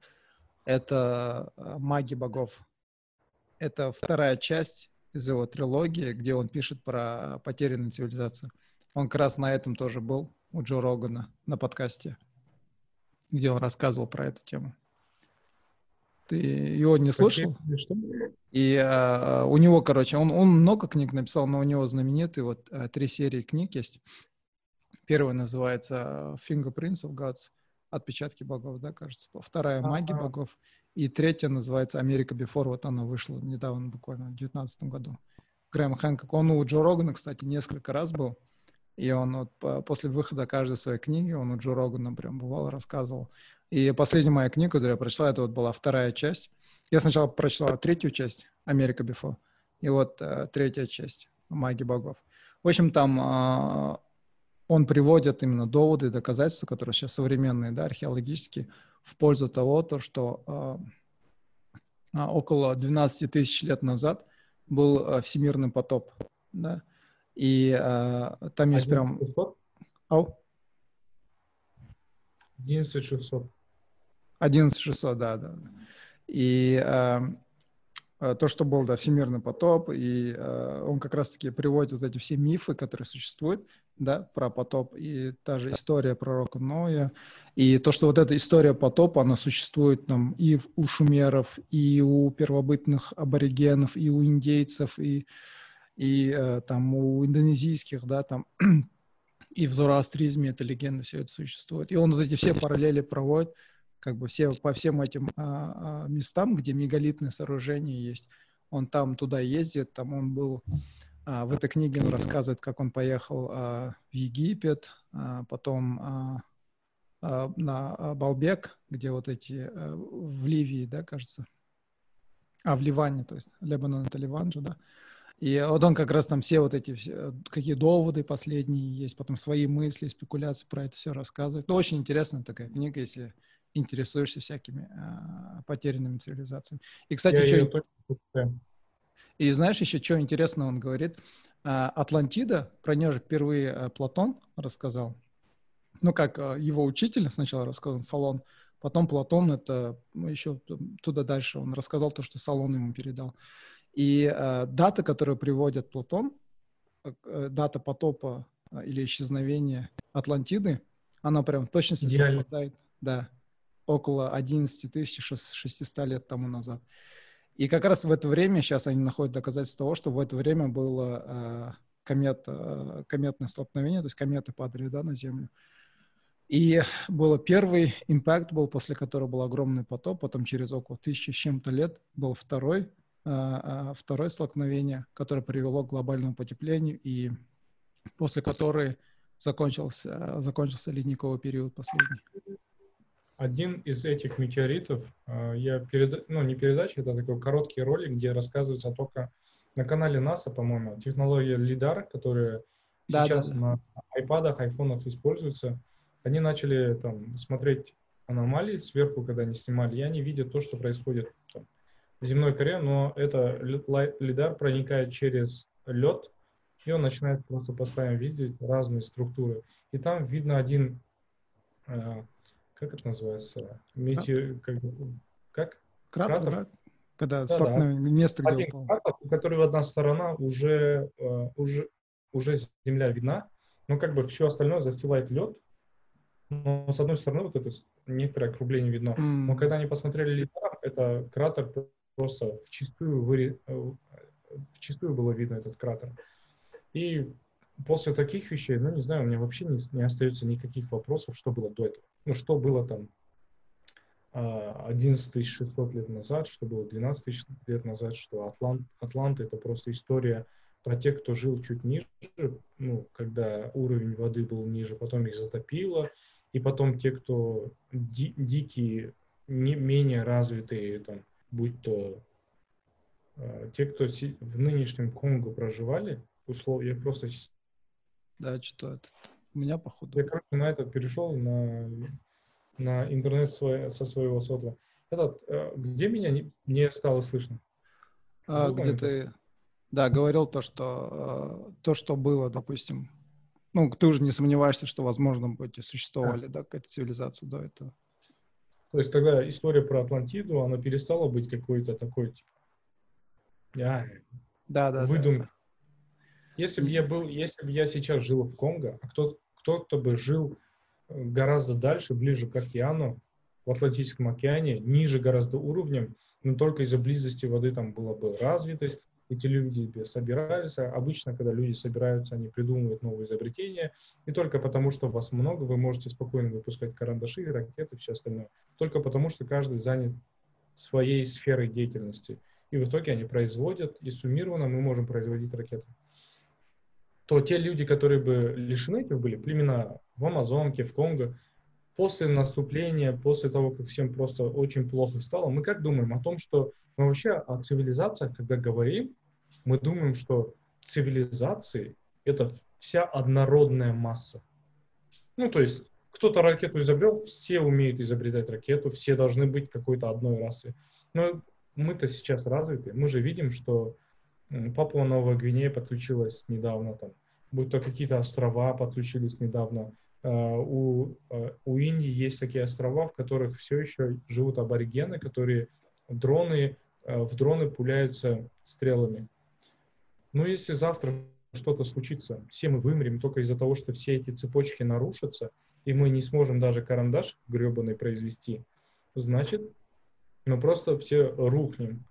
это э, «Маги богов». Это вторая часть из его трилогии, где он пишет про потерянную цивилизацию. Он как раз на этом тоже был у Джо Рогана на подкасте, где он рассказывал про эту тему. Ты его не слышал? И а, у него, короче, он, он много книг написал, но у него знаменитые вот а, три серии книг есть. Первая называется Fingerprints of Gods, отпечатки богов, да, кажется. Вторая Маги богов. И третья называется Америка Before, вот она вышла недавно, буквально в 2019 году. Грэм Хэнкок, он у Джо Рогана, кстати, несколько раз был. И он вот после выхода каждой своей книги, он у Джо Рогана прям бывал, рассказывал. И последняя моя книга, которую я прочла, это вот была вторая часть. Я сначала прочла третью часть «Америка Бифо», и вот э, третья часть «Маги богов». В общем, там э, он приводит именно доводы доказательства, которые сейчас современные, да, археологические, в пользу того, то, что э, около 12 тысяч лет назад был э, всемирный потоп, да, и там есть прям... Ау? 11600. 11600, да, да. И то, что был, да, всемирный потоп, и э, он как раз-таки приводит вот эти все мифы, которые существуют, да, про потоп, и та же история пророка Ноя, и то, что вот эта история потопа, она существует там и у шумеров, и у первобытных аборигенов, и у индейцев, и, и э, там у индонезийских, да, там и в зороастризме эта легенда, все это существует. И он вот эти все параллели проводит, как бы все по всем этим а, а, местам, где мегалитные сооружения есть. Он там туда ездит, там он был а, в этой книге он рассказывает, как он поехал а, в Египет, а, потом а, а, на Балбек, где вот эти а, в Ливии, да, кажется, а в Ливане, то есть Лебанон это Ливан же, да. И вот он как раз там все вот эти все, какие доводы последние есть, потом свои мысли, спекуляции про это все рассказывает. Ну, очень интересная такая книга, если интересуешься всякими э, потерянными цивилизациями. И, кстати, что... И знаешь еще, что интересно он говорит? Э, Атлантида, про нее же впервые э, Платон рассказал. Ну, как э, его учитель сначала рассказал, Салон, потом Платон, это ну, еще туда дальше, он рассказал то, что Салон ему передал. И э, дата, которую приводит Платон, э, дата потопа э, или исчезновения Атлантиды, она прям точно совпадает. Да, около 11 600 лет тому назад. И как раз в это время, сейчас они находят доказательства того, что в это время было, э, комет, э, кометное столкновение, то есть кометы падали, да, на Землю. И был первый импакт, был после которого был огромный потоп, потом через около тысячи с чем-то лет был второй, э, второе столкновение, которое привело к глобальному потеплению, и после которой закончился, закончился ледниковый период последний. Один из этих метеоритов, я перед, ну не передача, это такой короткий ролик, где рассказывается только на канале НАСА, по-моему, технология LIDAR, которая да, сейчас да, да. на айпадах, айфонах используется, они начали там смотреть аномалии сверху, когда они снимали, и они видят то, что происходит там, в земной коре, но это лидар проникает через лед, и он начинает просто постоянно видеть разные структуры. И там видно один, э, как это называется, метеор, как? Кратер, Кратер? Да? Когда да, столкновение, да. место, где Один упал. Кратер, у которого одна сторона уже, э, уже, уже земля видна, но как бы все остальное застилает лед, но с одной стороны вот это некоторое округление видно. Mm. Но когда они посмотрели лидар, это кратер просто в чистую, выре... Э, в чистую было видно этот кратер. И после таких вещей, ну, не знаю, у меня вообще не, не остается никаких вопросов, что было до этого. Ну, что было там 11 600 лет назад, что было 12 тысяч лет назад, что Атлант, Атланта — это просто история про тех, кто жил чуть ниже, ну, когда уровень воды был ниже, потом их затопило, и потом те, кто ди, дикие, не, менее развитые, там, будь то э, те, кто си, в нынешнем Конго проживали, условия просто... Да, что это? У меня, походу... Я, короче, на это перешел, на, на интернет свой, со своего сотового. Этот, э, где меня не, не стало слышно? А, где ты... Да, говорил то, что э, то, что было, допустим, ну, ты уже не сомневаешься, что, возможно, быть существовали, да, да какая-то цивилизация до этого. То есть тогда история про Атлантиду, она перестала быть какой-то такой, типа, а, да, да, выдумка. Да, Если бы я был, если бы я сейчас жил в Конго, а кто, кто, кто бы жил э, гораздо дальше, ближе к океану, в Атлантическом океане, ниже гораздо уровнем, но только из-за близости воды там была бы развитость, эти люди собираются. Обычно, когда люди собираются, они придумывают новые изобретения. И только потому, что вас много, вы можете спокойно выпускать карандаши, ракеты все остальное. Только потому, что каждый занят своей сферой деятельности. И в итоге они производят, и суммированно мы можем производить ракеты. То те люди, которые бы лишены этих были, племена в Амазонке, в Конго, после наступления, после того, как всем просто очень плохо стало, мы как думаем о том, что мы вообще о цивилизациях, когда говорим, мы думаем, что цивилизации — это вся однородная масса. Ну, то есть кто-то ракету изобрел, все умеют изобретать ракету, все должны быть какой-то одной расы. Но мы-то сейчас развиты, мы же видим, что Папуа Новая Гвинея подключилась недавно, там, будь то какие-то острова подключились недавно, а, у, а, у Индии есть такие острова, в которых все еще живут аборигены, которые дроны, а, в дроны пуляются стрелами. Но если завтра что-то случится, все мы вымрем только из-за того, что все эти цепочки нарушатся, и мы не сможем даже карандаш гребаный произвести, значит, мы просто все рухнем.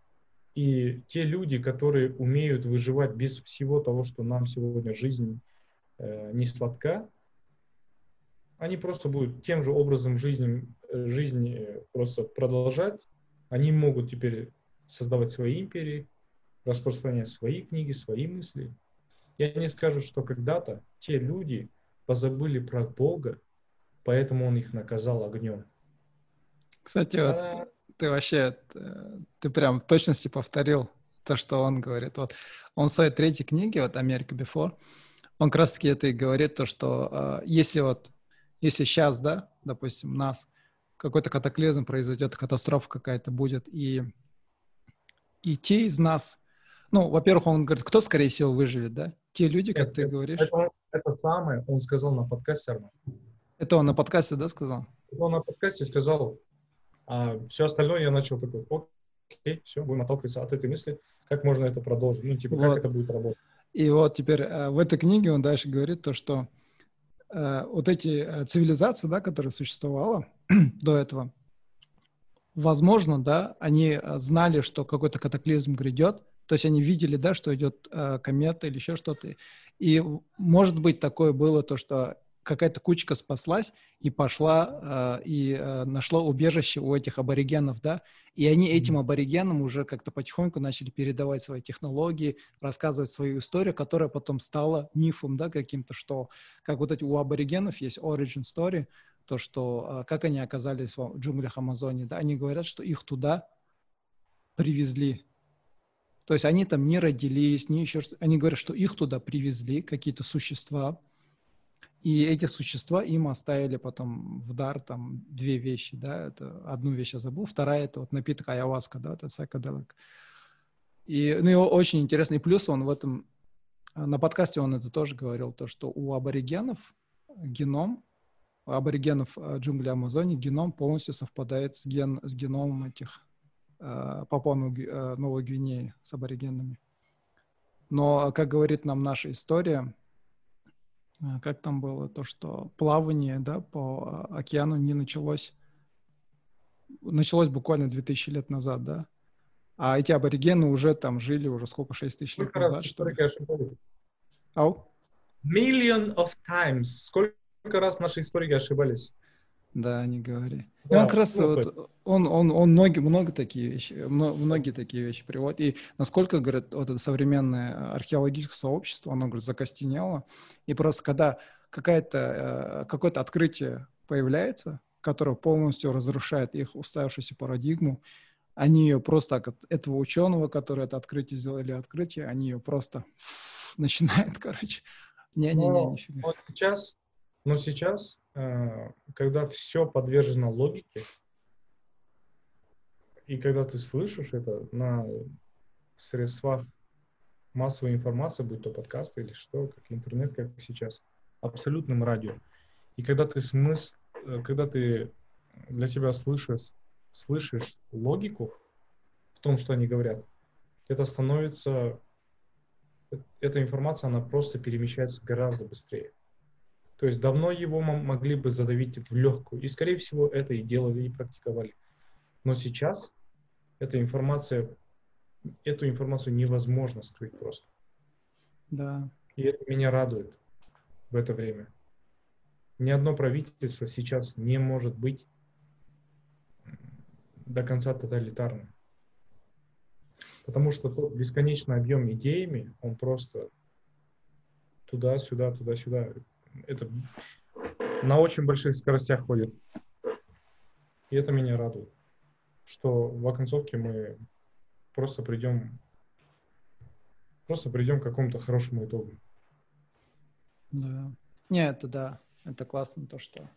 И те люди, которые умеют выживать без всего того, что нам сегодня жизнь э, не сладка, они просто будут тем же образом жизни, э, жизни э, просто продолжать. Они могут теперь создавать свои империи, распространять свои книги, свои мысли. Я не скажу, что когда-то те люди позабыли про Бога, поэтому Он их наказал огнем. Кстати, а... ты вообще, э, ты прям в точности повторил то, что он говорит. Вот он в своей третьей книге, вот «Америка Before», он как раз-таки это и говорит, то, что э, если вот если сейчас, да, допустим, у нас какой-то катаклизм произойдет, катастрофа какая-то будет, и, и те из нас, ну, во-первых, он говорит, кто, скорее всего, выживет, да? Те люди, как это, ты говоришь. Это, это самое он сказал на подкасте, Это он на подкасте, да, сказал? Он на подкасте сказал, а все остальное я начал такой, окей, все, будем отталкиваться от этой мысли, как можно это продолжить, ну, типа, вот. как это будет работать. И вот теперь э, в этой книге он дальше говорит то, что Э, вот эти э, цивилизации, да, которые существовала до этого, возможно, да, они знали, что какой-то катаклизм грядет, То есть они видели, да, что идет э, комета или еще что-то. И может быть такое было то, что какая-то кучка спаслась и пошла э, и э, нашла убежище у этих аборигенов, да, и они этим аборигенам уже как-то потихоньку начали передавать свои технологии, рассказывать свою историю, которая потом стала мифом, да, каким-то, что как вот эти у аборигенов есть origin story, то, что э, как они оказались в джунглях Амазонии, да, они говорят, что их туда привезли. То есть они там не родились, не еще что Они говорят, что их туда привезли, какие-то существа, и эти существа им оставили потом в дар там две вещи, да, это одну вещь я забыл, вторая это вот напиток ayahuasca, да, это psychedelic. И, ну, и очень интересный плюс он в этом, а, на подкасте он это тоже говорил, то, что у аборигенов геном, у аборигенов а, джунгли Амазонии геном полностью совпадает с, ген, с геномом этих э, Папуа Новой Гвинеи с аборигенами. Но, как говорит нам наша история, как там было, то, что плавание да, по а, океану не началось, началось буквально 2000 лет назад, да, а эти аборигены уже там жили уже сколько, 6 тысяч лет назад, что ли? Ау? Million of times. Сколько раз наши историки ошибались? Да, не говори. Да, он как раз ну, вот, он, он, он многие, много такие вещи, многие такие вещи приводит. И насколько, говорят, вот это современное археологическое сообщество, оно, говорит, закостенело. И просто когда какая-то, э, какое-то открытие появляется, которое полностью разрушает их уставшуюся парадигму, они ее просто, как этого ученого, который это открытие сделали, открытие, они ее просто начинают, короче. Не-не-не, нифига. Вот сейчас, но сейчас Э, когда все подвержено логике, и когда ты слышишь это на средствах массовой информации, будь то подкасты или что, как интернет, как сейчас, абсолютным радио. И когда ты смысл, э, когда ты для себя слышишь, слышишь логику в том, что они говорят, это становится, э, эта информация, она просто перемещается гораздо быстрее. То есть давно его могли бы задавить в легкую. И, скорее всего, это и делали, и практиковали. Но сейчас эта информация, эту информацию невозможно скрыть просто. Да. И это меня радует в это время. Ни одно правительство сейчас не может быть до конца тоталитарным. Потому что тот бесконечный объем идеями, он просто туда-сюда, туда-сюда это на очень больших скоростях ходит. И это меня радует, что в оконцовке мы просто придем, просто придем к какому-то хорошему итогу. Да. Не, это да. Это классно, то, что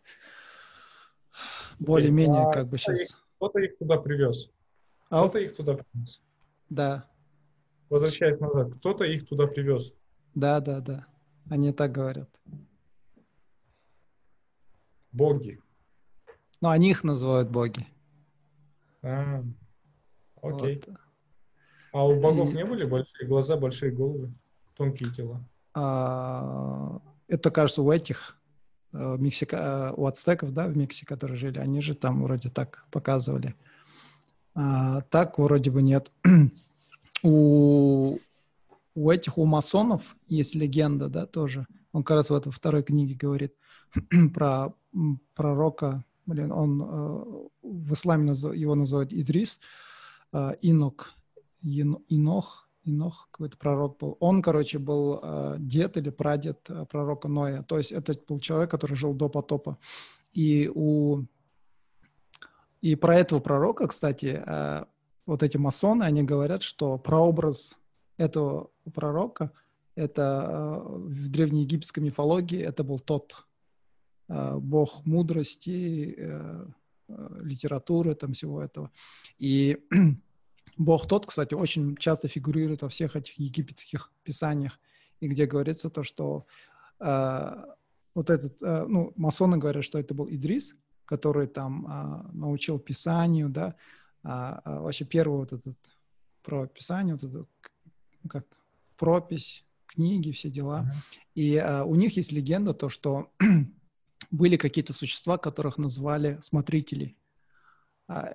более-менее а как бы сейчас... Кто-то их туда привез. А? Кто-то их туда привез. Да. Возвращаясь назад, кто-то их туда привез. Да, да, да. Они так говорят боги. Ну, они их называют боги. А, окей. Вот. А у богов И... не были большие глаза, большие головы, тонкие тела? А, это, кажется, у этих, э, Мексика, э, у ацтеков, да, в Мексике, которые жили, они же там вроде так показывали. А, так вроде бы нет. у, у этих, у масонов есть легенда, да, тоже. Он как раз в этой второй книге говорит про пророка, блин, он э, в исламе назов, его называют Идрис, э, Инок, Инох, Инох, какой-то пророк был. Он, короче, был э, дед или прадед пророка Ноя. То есть это был человек, который жил до потопа. И у и про этого пророка, кстати, вот эти масоны, они говорят, что прообраз этого пророка, это в древнеегипетской мифологии, это был тот бог мудрости, э, э, литературы, там всего этого. И бог тот, кстати, очень часто фигурирует во всех этих египетских писаниях, и где говорится то, что вот этот, ну, масоны говорят, что это был Идрис, который там научил писанию, да, а, а вообще первый вот этот про писание, вот это, как пропись, книги, все дела. Uh-huh. И у них есть легенда, то, что были какие-то существа, которых назвали смотрители. А,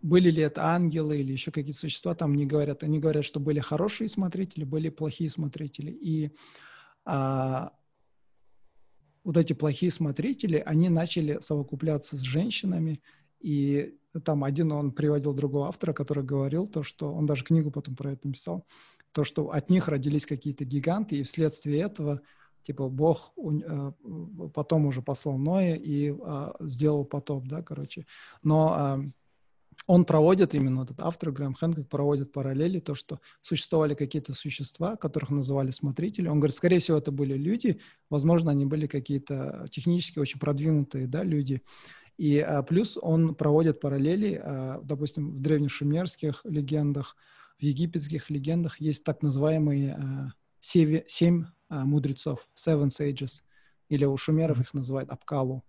были ли это ангелы или еще какие-то существа, там не говорят. Они говорят, что были хорошие смотрители, были плохие смотрители. И а, вот эти плохие смотрители, они начали совокупляться с женщинами, и там один он приводил другого автора, который говорил то, что он даже книгу потом про это написал, то, что от них родились какие-то гиганты, и вследствие этого типа Бог э, потом уже послал Ноя и а, сделал потоп, да, короче. Но а, он проводит, именно этот автор, Грэм Хэнкок, проводит параллели, то, что существовали какие-то существа, которых называли смотрители. Он говорит, скорее всего, это были люди, возможно, они были какие-то технически очень продвинутые, да, люди. И а, плюс он проводит параллели, а, допустим, в древнешумерских легендах, в египетских легендах есть так называемые а, севи, семь а, мудрецов, seven sages, или у шумеров их называют Апкалу.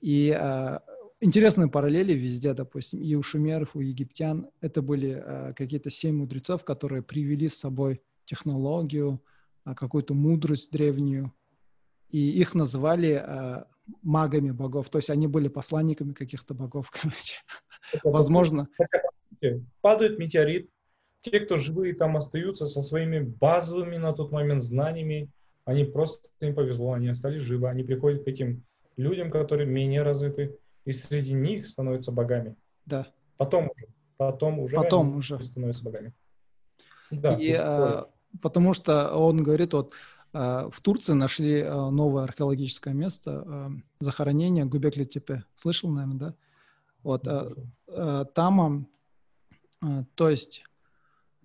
И а, интересные параллели везде, допустим, и у шумеров, и у египтян. Это были а, какие-то семь мудрецов, которые привели с собой технологию, а, какую-то мудрость древнюю, и их называли а, магами богов, то есть они были посланниками каких-то богов, короче. Возможно. Падает метеорит, те, кто живые там остаются со своими базовыми на тот момент знаниями, они просто им повезло, они остались живы, они приходят к этим людям, которые менее развиты, и среди них становятся богами. Да. Потом уже. Потом уже, потом уже. становятся богами. Да, и, а, потому что он говорит, вот а, в Турции нашли а, новое археологическое место а, захоронения Губекли-Тепе. Слышал, наверное, да? Вот, там, то есть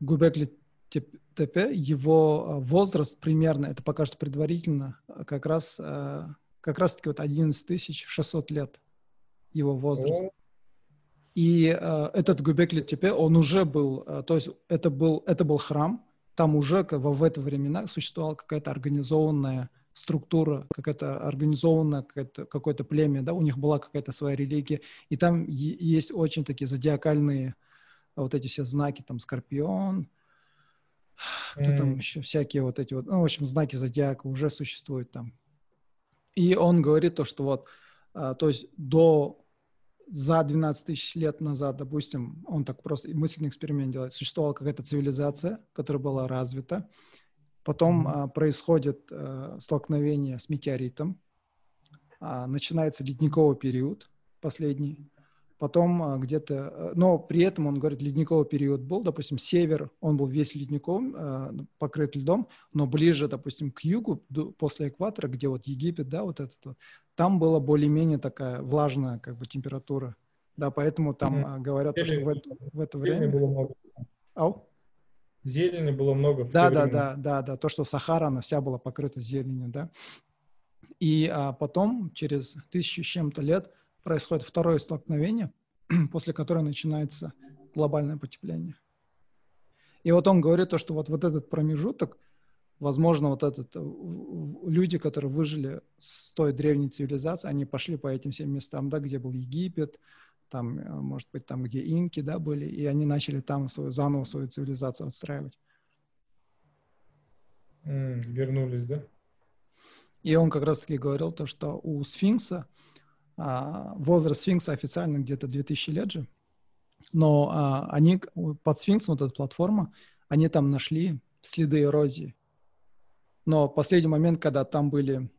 Губекли-Тепе, его а, возраст примерно, это пока что предварительно, как раз, а, как раз таки вот 11 600 лет его возраст. И этот Губекли-Тепе, он уже был, то есть это был, это был храм, там уже в, в это времена существовала какая-то организованная структура, какая-то организованная какое-то, какое-то племя, да, у них была какая-то своя религия, и там есть очень такие зодиакальные вот эти все знаки, там, Скорпион, кто mm. там еще, всякие вот эти вот, ну, в общем, знаки зодиака уже существуют там. И он говорит то, что вот, а, то есть до за 12 тысяч лет назад, допустим, он так просто мысленный эксперимент делает, существовала какая-то цивилизация, которая была развита, потом mm-hmm. а, происходит а, столкновение с метеоритом, а, начинается ледниковый период последний, потом а, где-то, а, но при этом он говорит, ледниковый период был, допустим, север, он был весь ледником, а, покрыт льдом, но ближе, допустим, к югу, после экватора, где вот Египет, да, вот этот вот, там была более-менее такая влажная как бы температура, да, поэтому там mm-hmm. говорят, то, что в, это, в это время... Было много. Ау? Зелени было много. Да, да, да, да, да, то, что Сахара, она вся была покрыта зеленью, да. И а, потом, через тысячу с чем-то лет, происходит второе столкновение, после которого начинается глобальное потепление. И вот он говорит то, что вот, вот этот промежуток, возможно, вот этот, э, люди, которые выжили с той древней цивилизации, они пошли по этим всем местам, да, где был Египет, там, э, может быть, там, где инки, да, были, и они начали там свою, заново свою цивилизацию отстраивать. Mm, вернулись, да? И он как раз-таки говорил то, что у сфинкса, а, возраст сфинкса официально где-то 2000 лет же, но а, они под сфинксом, вот эта платформа, они там нашли следы эрозии. Но последний момент, когда там были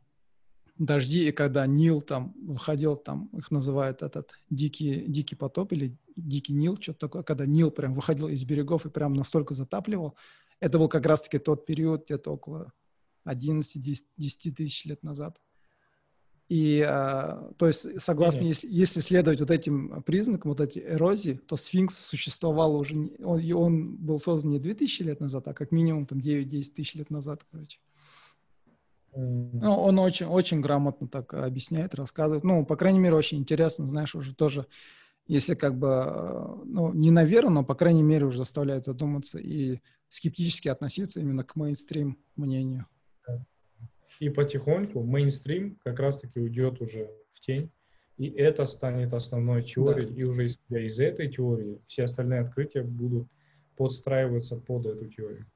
дожди, и когда Нил там выходил, там их называют этот дикий, дикий потоп или дикий Нил, что-то такое, когда Нил прям выходил из берегов и прям настолько затапливал, это был как раз-таки тот период, где-то около 11-10 тысяч лет назад. И, а, то есть, согласно, если, если следовать вот этим признакам, вот эти эрозии, то сфинкс существовал уже, он, он был создан не 2000 лет назад, а как минимум там 9-10 тысяч лет назад, короче. Ну, он очень, очень грамотно так объясняет, рассказывает. Ну, по крайней мере, очень интересно, знаешь, уже тоже, если как бы, а, ну, не на веру, но, по крайней мере, уже заставляет задуматься и скептически относиться именно к мейнстрим мнению. И потихоньку мейнстрим как раз-таки уйдет уже в тень, и это станет основной теорией, да. и уже исходя из этой теории все остальные открытия будут подстраиваться под эту теорию.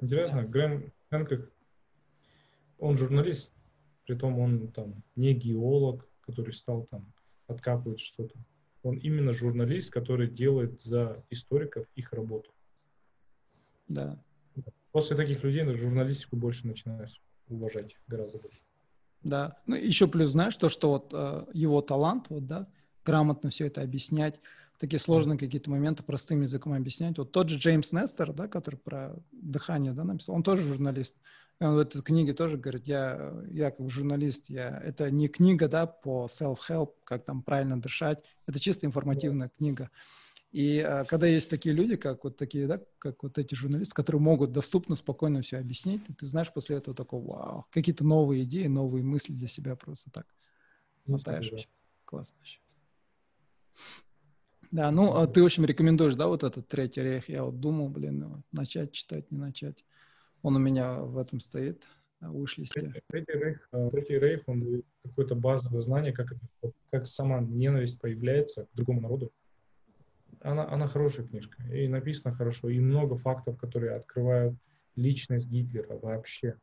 Интересно, да. Грэм Хэнкок, он журналист, притом он там не геолог, который стал там откапывать что-то. Он именно журналист, который делает за историков их работу. Да. После таких людей журналистику больше начинаешь уважать гораздо больше. Да. Ну, еще плюс, знаешь, то, что вот э, его талант, вот, да, грамотно все это объяснять, такие сложные какие-то моменты простым языком объяснять. Вот тот же Джеймс Нестер, да, который про дыхание, да, написал, он тоже журналист. И он в этой книге тоже говорит, я, я как журналист, я, это не книга, да, по self-help, как там правильно дышать, это чисто информативная yeah. книга. И а, когда есть такие люди, как вот такие, да, как вот эти журналисты, которые могут доступно, спокойно все объяснить, ты знаешь после этого такого, вау, какие-то новые идеи, новые мысли для себя просто так мотаешь. Да. Классно вообще. Да, ну, а ты, в общем, рекомендуешь, да, вот этот третий рейх? Я вот думал, блин, начать читать, не начать. Он у меня в этом стоит, в выш-листе. Третий рейх, а, третий рейх, он какое-то базовое знание, как, как сама ненависть появляется к другому народу. Она, она хорошая книжка, и написано хорошо, и много фактов, которые открывают личность Гитлера вообще.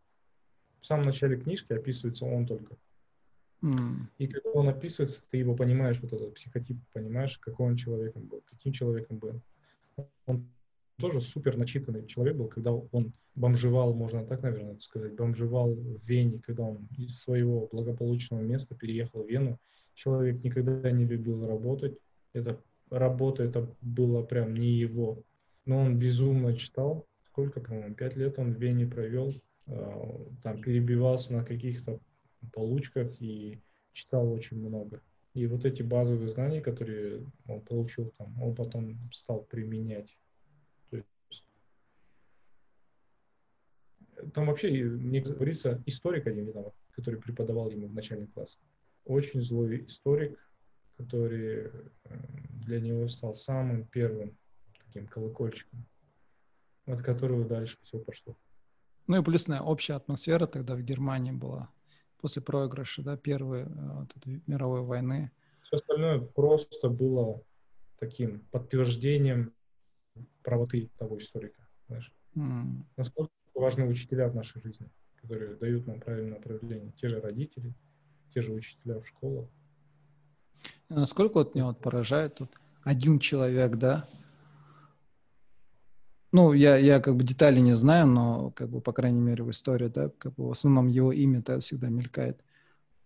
В самом начале книжки описывается он только. И когда он описывается, ты его понимаешь, вот этот психотип, понимаешь, какой он человеком был, каким человеком был. Он тоже супер начитанный человек был, когда он бомжевал, можно так, наверное, сказать, бомжевал в Вене, когда он из своего благополучного места переехал в Вену. Человек никогда не любил работать. Это работа, это было прям не его. Но он безумно читал. Сколько, по-моему, пять лет он в Вене провел. А, там перебивался на каких-то получках и читал очень много. И вот эти базовые знания, которые он получил там, он потом стал применять. То есть, там вообще, мне говорится, историк один который преподавал ему в начальный класс. Очень злой историк, который э, для него стал самым первым таким колокольчиком, от которого дальше все пошло. Ну и плюс общая атмосфера тогда в Германии была после проигрыша, да, первой э, вот этой мировой войны. Все остальное просто было таким подтверждением правоты того историка, знаешь. Mm. Насколько важны учителя в нашей жизни, которые дают нам правильное направление. Те же родители, те же учителя в школах. Насколько вот меня вот поражает тут один человек, да, ну, я, я как бы детали не знаю, но как бы, по крайней мере, в истории, да, как бы в основном его имя да, всегда мелькает.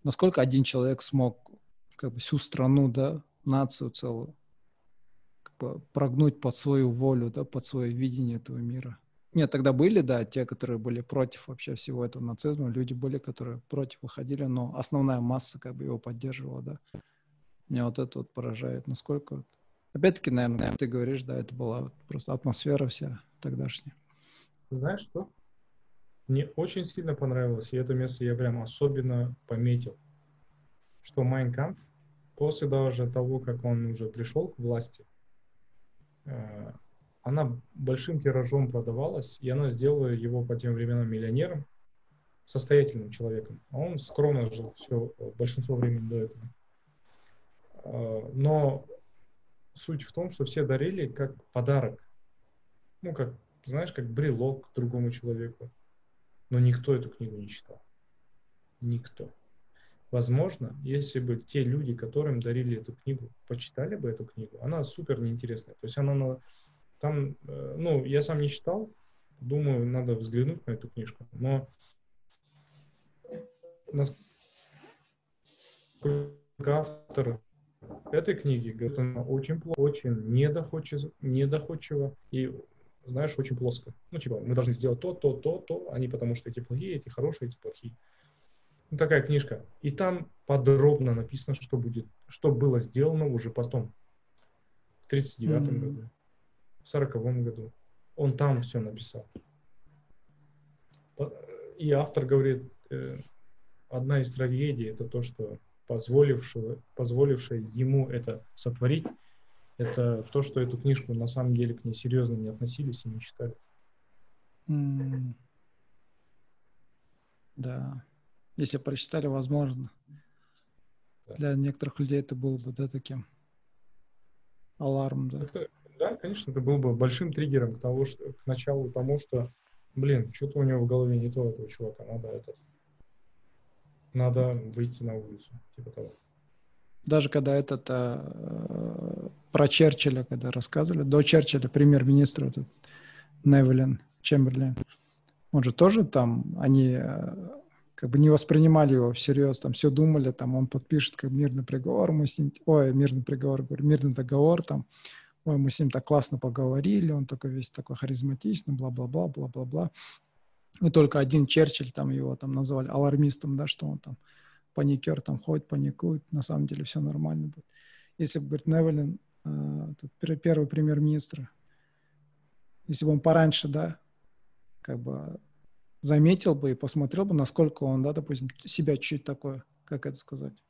Насколько один человек смог как бы всю страну, да, нацию целую, как бы прогнуть под свою волю, да, под свое видение этого мира. Нет, тогда были, да, те, которые были против вообще всего этого нацизма, люди были, которые против выходили, но основная масса как бы его поддерживала, да. Меня вот это вот поражает, насколько вот Опять-таки, наверное, ты говоришь, да, это была просто атмосфера вся тогдашняя. Знаешь что? Мне очень сильно понравилось, и это место я прям особенно пометил, что Майнкамп после даже того, как он уже пришел к власти, э, она большим тиражом продавалась, и она сделала его по тем временам миллионером, состоятельным человеком. А он скромно жил все большинство времени до этого. Э, но суть в том, что все дарили как подарок. Ну, как, знаешь, как брелок другому человеку. Но никто эту книгу не читал. Никто. Возможно, если бы те люди, которым дарили эту книгу, почитали бы эту книгу, она супер неинтересная. То есть она там, э, ну, я сам не читал, думаю, надо взглянуть на эту книжку, но автор этой книги говорит, она очень очень недоходчиво, недоходчиво и, знаешь, очень плоско. Ну, типа, мы должны сделать то, то, то, то, они потому что эти плохие, эти хорошие, эти плохие. Ну, такая книжка. И там подробно написано, что будет, что было сделано уже потом. В 39-м mm-hmm. году, в 40-м году. Он там все написал. И автор говорит, э, одна из трагедий это то, что позволившего, позволившее ему это сотворить, это то, что эту книжку на самом деле к ней серьезно не относились и не читали. Mm. Да. Если прочитали, возможно. Да. Для некоторых людей это было бы, да, таким аларм, да. Это, да, конечно, это было бы большим триггером к, того, что, к началу тому, что, блин, что-то у него в голове не то, этого чувака, надо это надо выйти на улицу, типа того. Даже когда этот э, про Черчилля, когда рассказывали, до Черчилля премьер-министр этот Невелин Чемберлин, он же тоже там, они э, как бы не воспринимали его всерьез, там все думали, там он подпишет как мирный приговор, мы с ним, ой, мирный приговор, говорю, мирный договор, там, ой, мы с ним так классно поговорили, он такой весь такой харизматичный, бла-бла-бла, бла-бла-бла. И только один Черчилль, там его там назвали алармистом, да, что он там паникер, там ходит, паникует, на самом деле все нормально будет. Если бы, говорит, Невелин, э, первый премьер-министр, если бы он пораньше, да, как бы заметил бы и посмотрел бы, насколько он, да, допустим, себя чуть такое, как это сказать,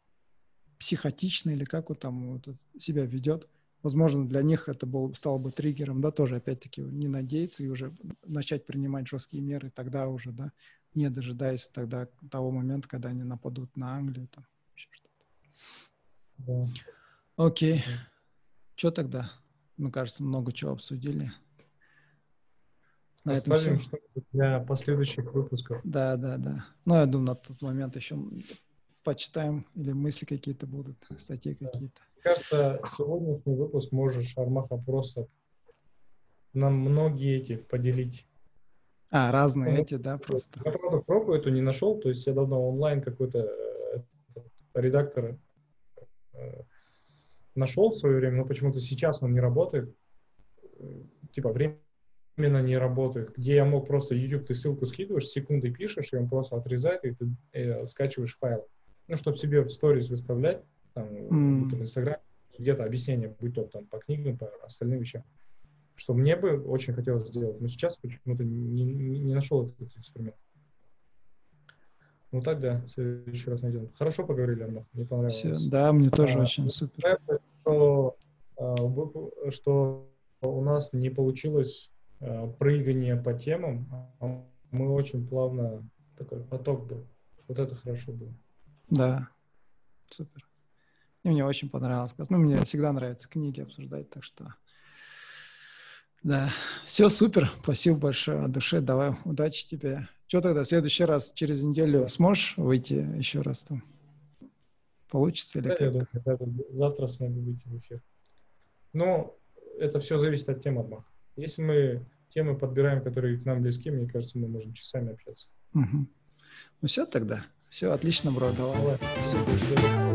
психотичный или как он там вот, себя ведет. Возможно, для них это был, стало бы триггером, да, тоже, опять-таки, не надеяться и уже начать принимать жесткие меры тогда уже, да, не дожидаясь тогда того момента, когда они нападут на Англию, там, еще что-то. Да. Окей. Что тогда? Ну, кажется, много чего обсудили. На Оставим этом что для последующих выпусков. Да, да, да. Ну, я думаю, на тот момент еще почитаем или мысли какие-то будут, статьи да. какие-то. Кажется, сегодняшний выпуск можешь, Армаха, просто нам многие эти поделить. А, разные ну, эти, да, просто. Я, правда, пробу эту не нашел, то есть я давно онлайн какой-то э, редактор э, нашел в свое время, но почему-то сейчас он не работает. Э, типа, время именно не работает, где я мог просто YouTube, ты ссылку скидываешь, секунды пишешь, и он просто отрезает, и ты э, скачиваешь файл. Ну, чтобы себе в сторис выставлять, там, mm. в Инстаграме, где-то объяснение, будь то там по книгам, по остальным вещам. Что мне бы очень хотелось сделать, но сейчас почему-то не, не, не нашел этот инструмент. Ну так да, в следующий раз найдем. Хорошо поговорили, Армах, мне понравилось. Все, да, мне тоже а, очень супер. Что, а, что у нас не получилось Э, прыгание по темам, а мы очень плавно, такой поток был. Вот это хорошо было. Да, супер. И мне очень понравилось. Ну, мне всегда нравится книги обсуждать, так что... Да, все супер. Спасибо большое от души. Давай, удачи тебе. Что тогда, в следующий раз, через неделю сможешь выйти еще раз там? Получится или да, как? Я думаю, да, завтра смогу выйти в эфир. Но это все зависит от темы, Армах. Если мы темы подбираем, которые к нам близки, мне кажется, мы можем часами общаться. Угу. Ну все тогда. Все, отлично, бро, давай. давай. Спасибо большое.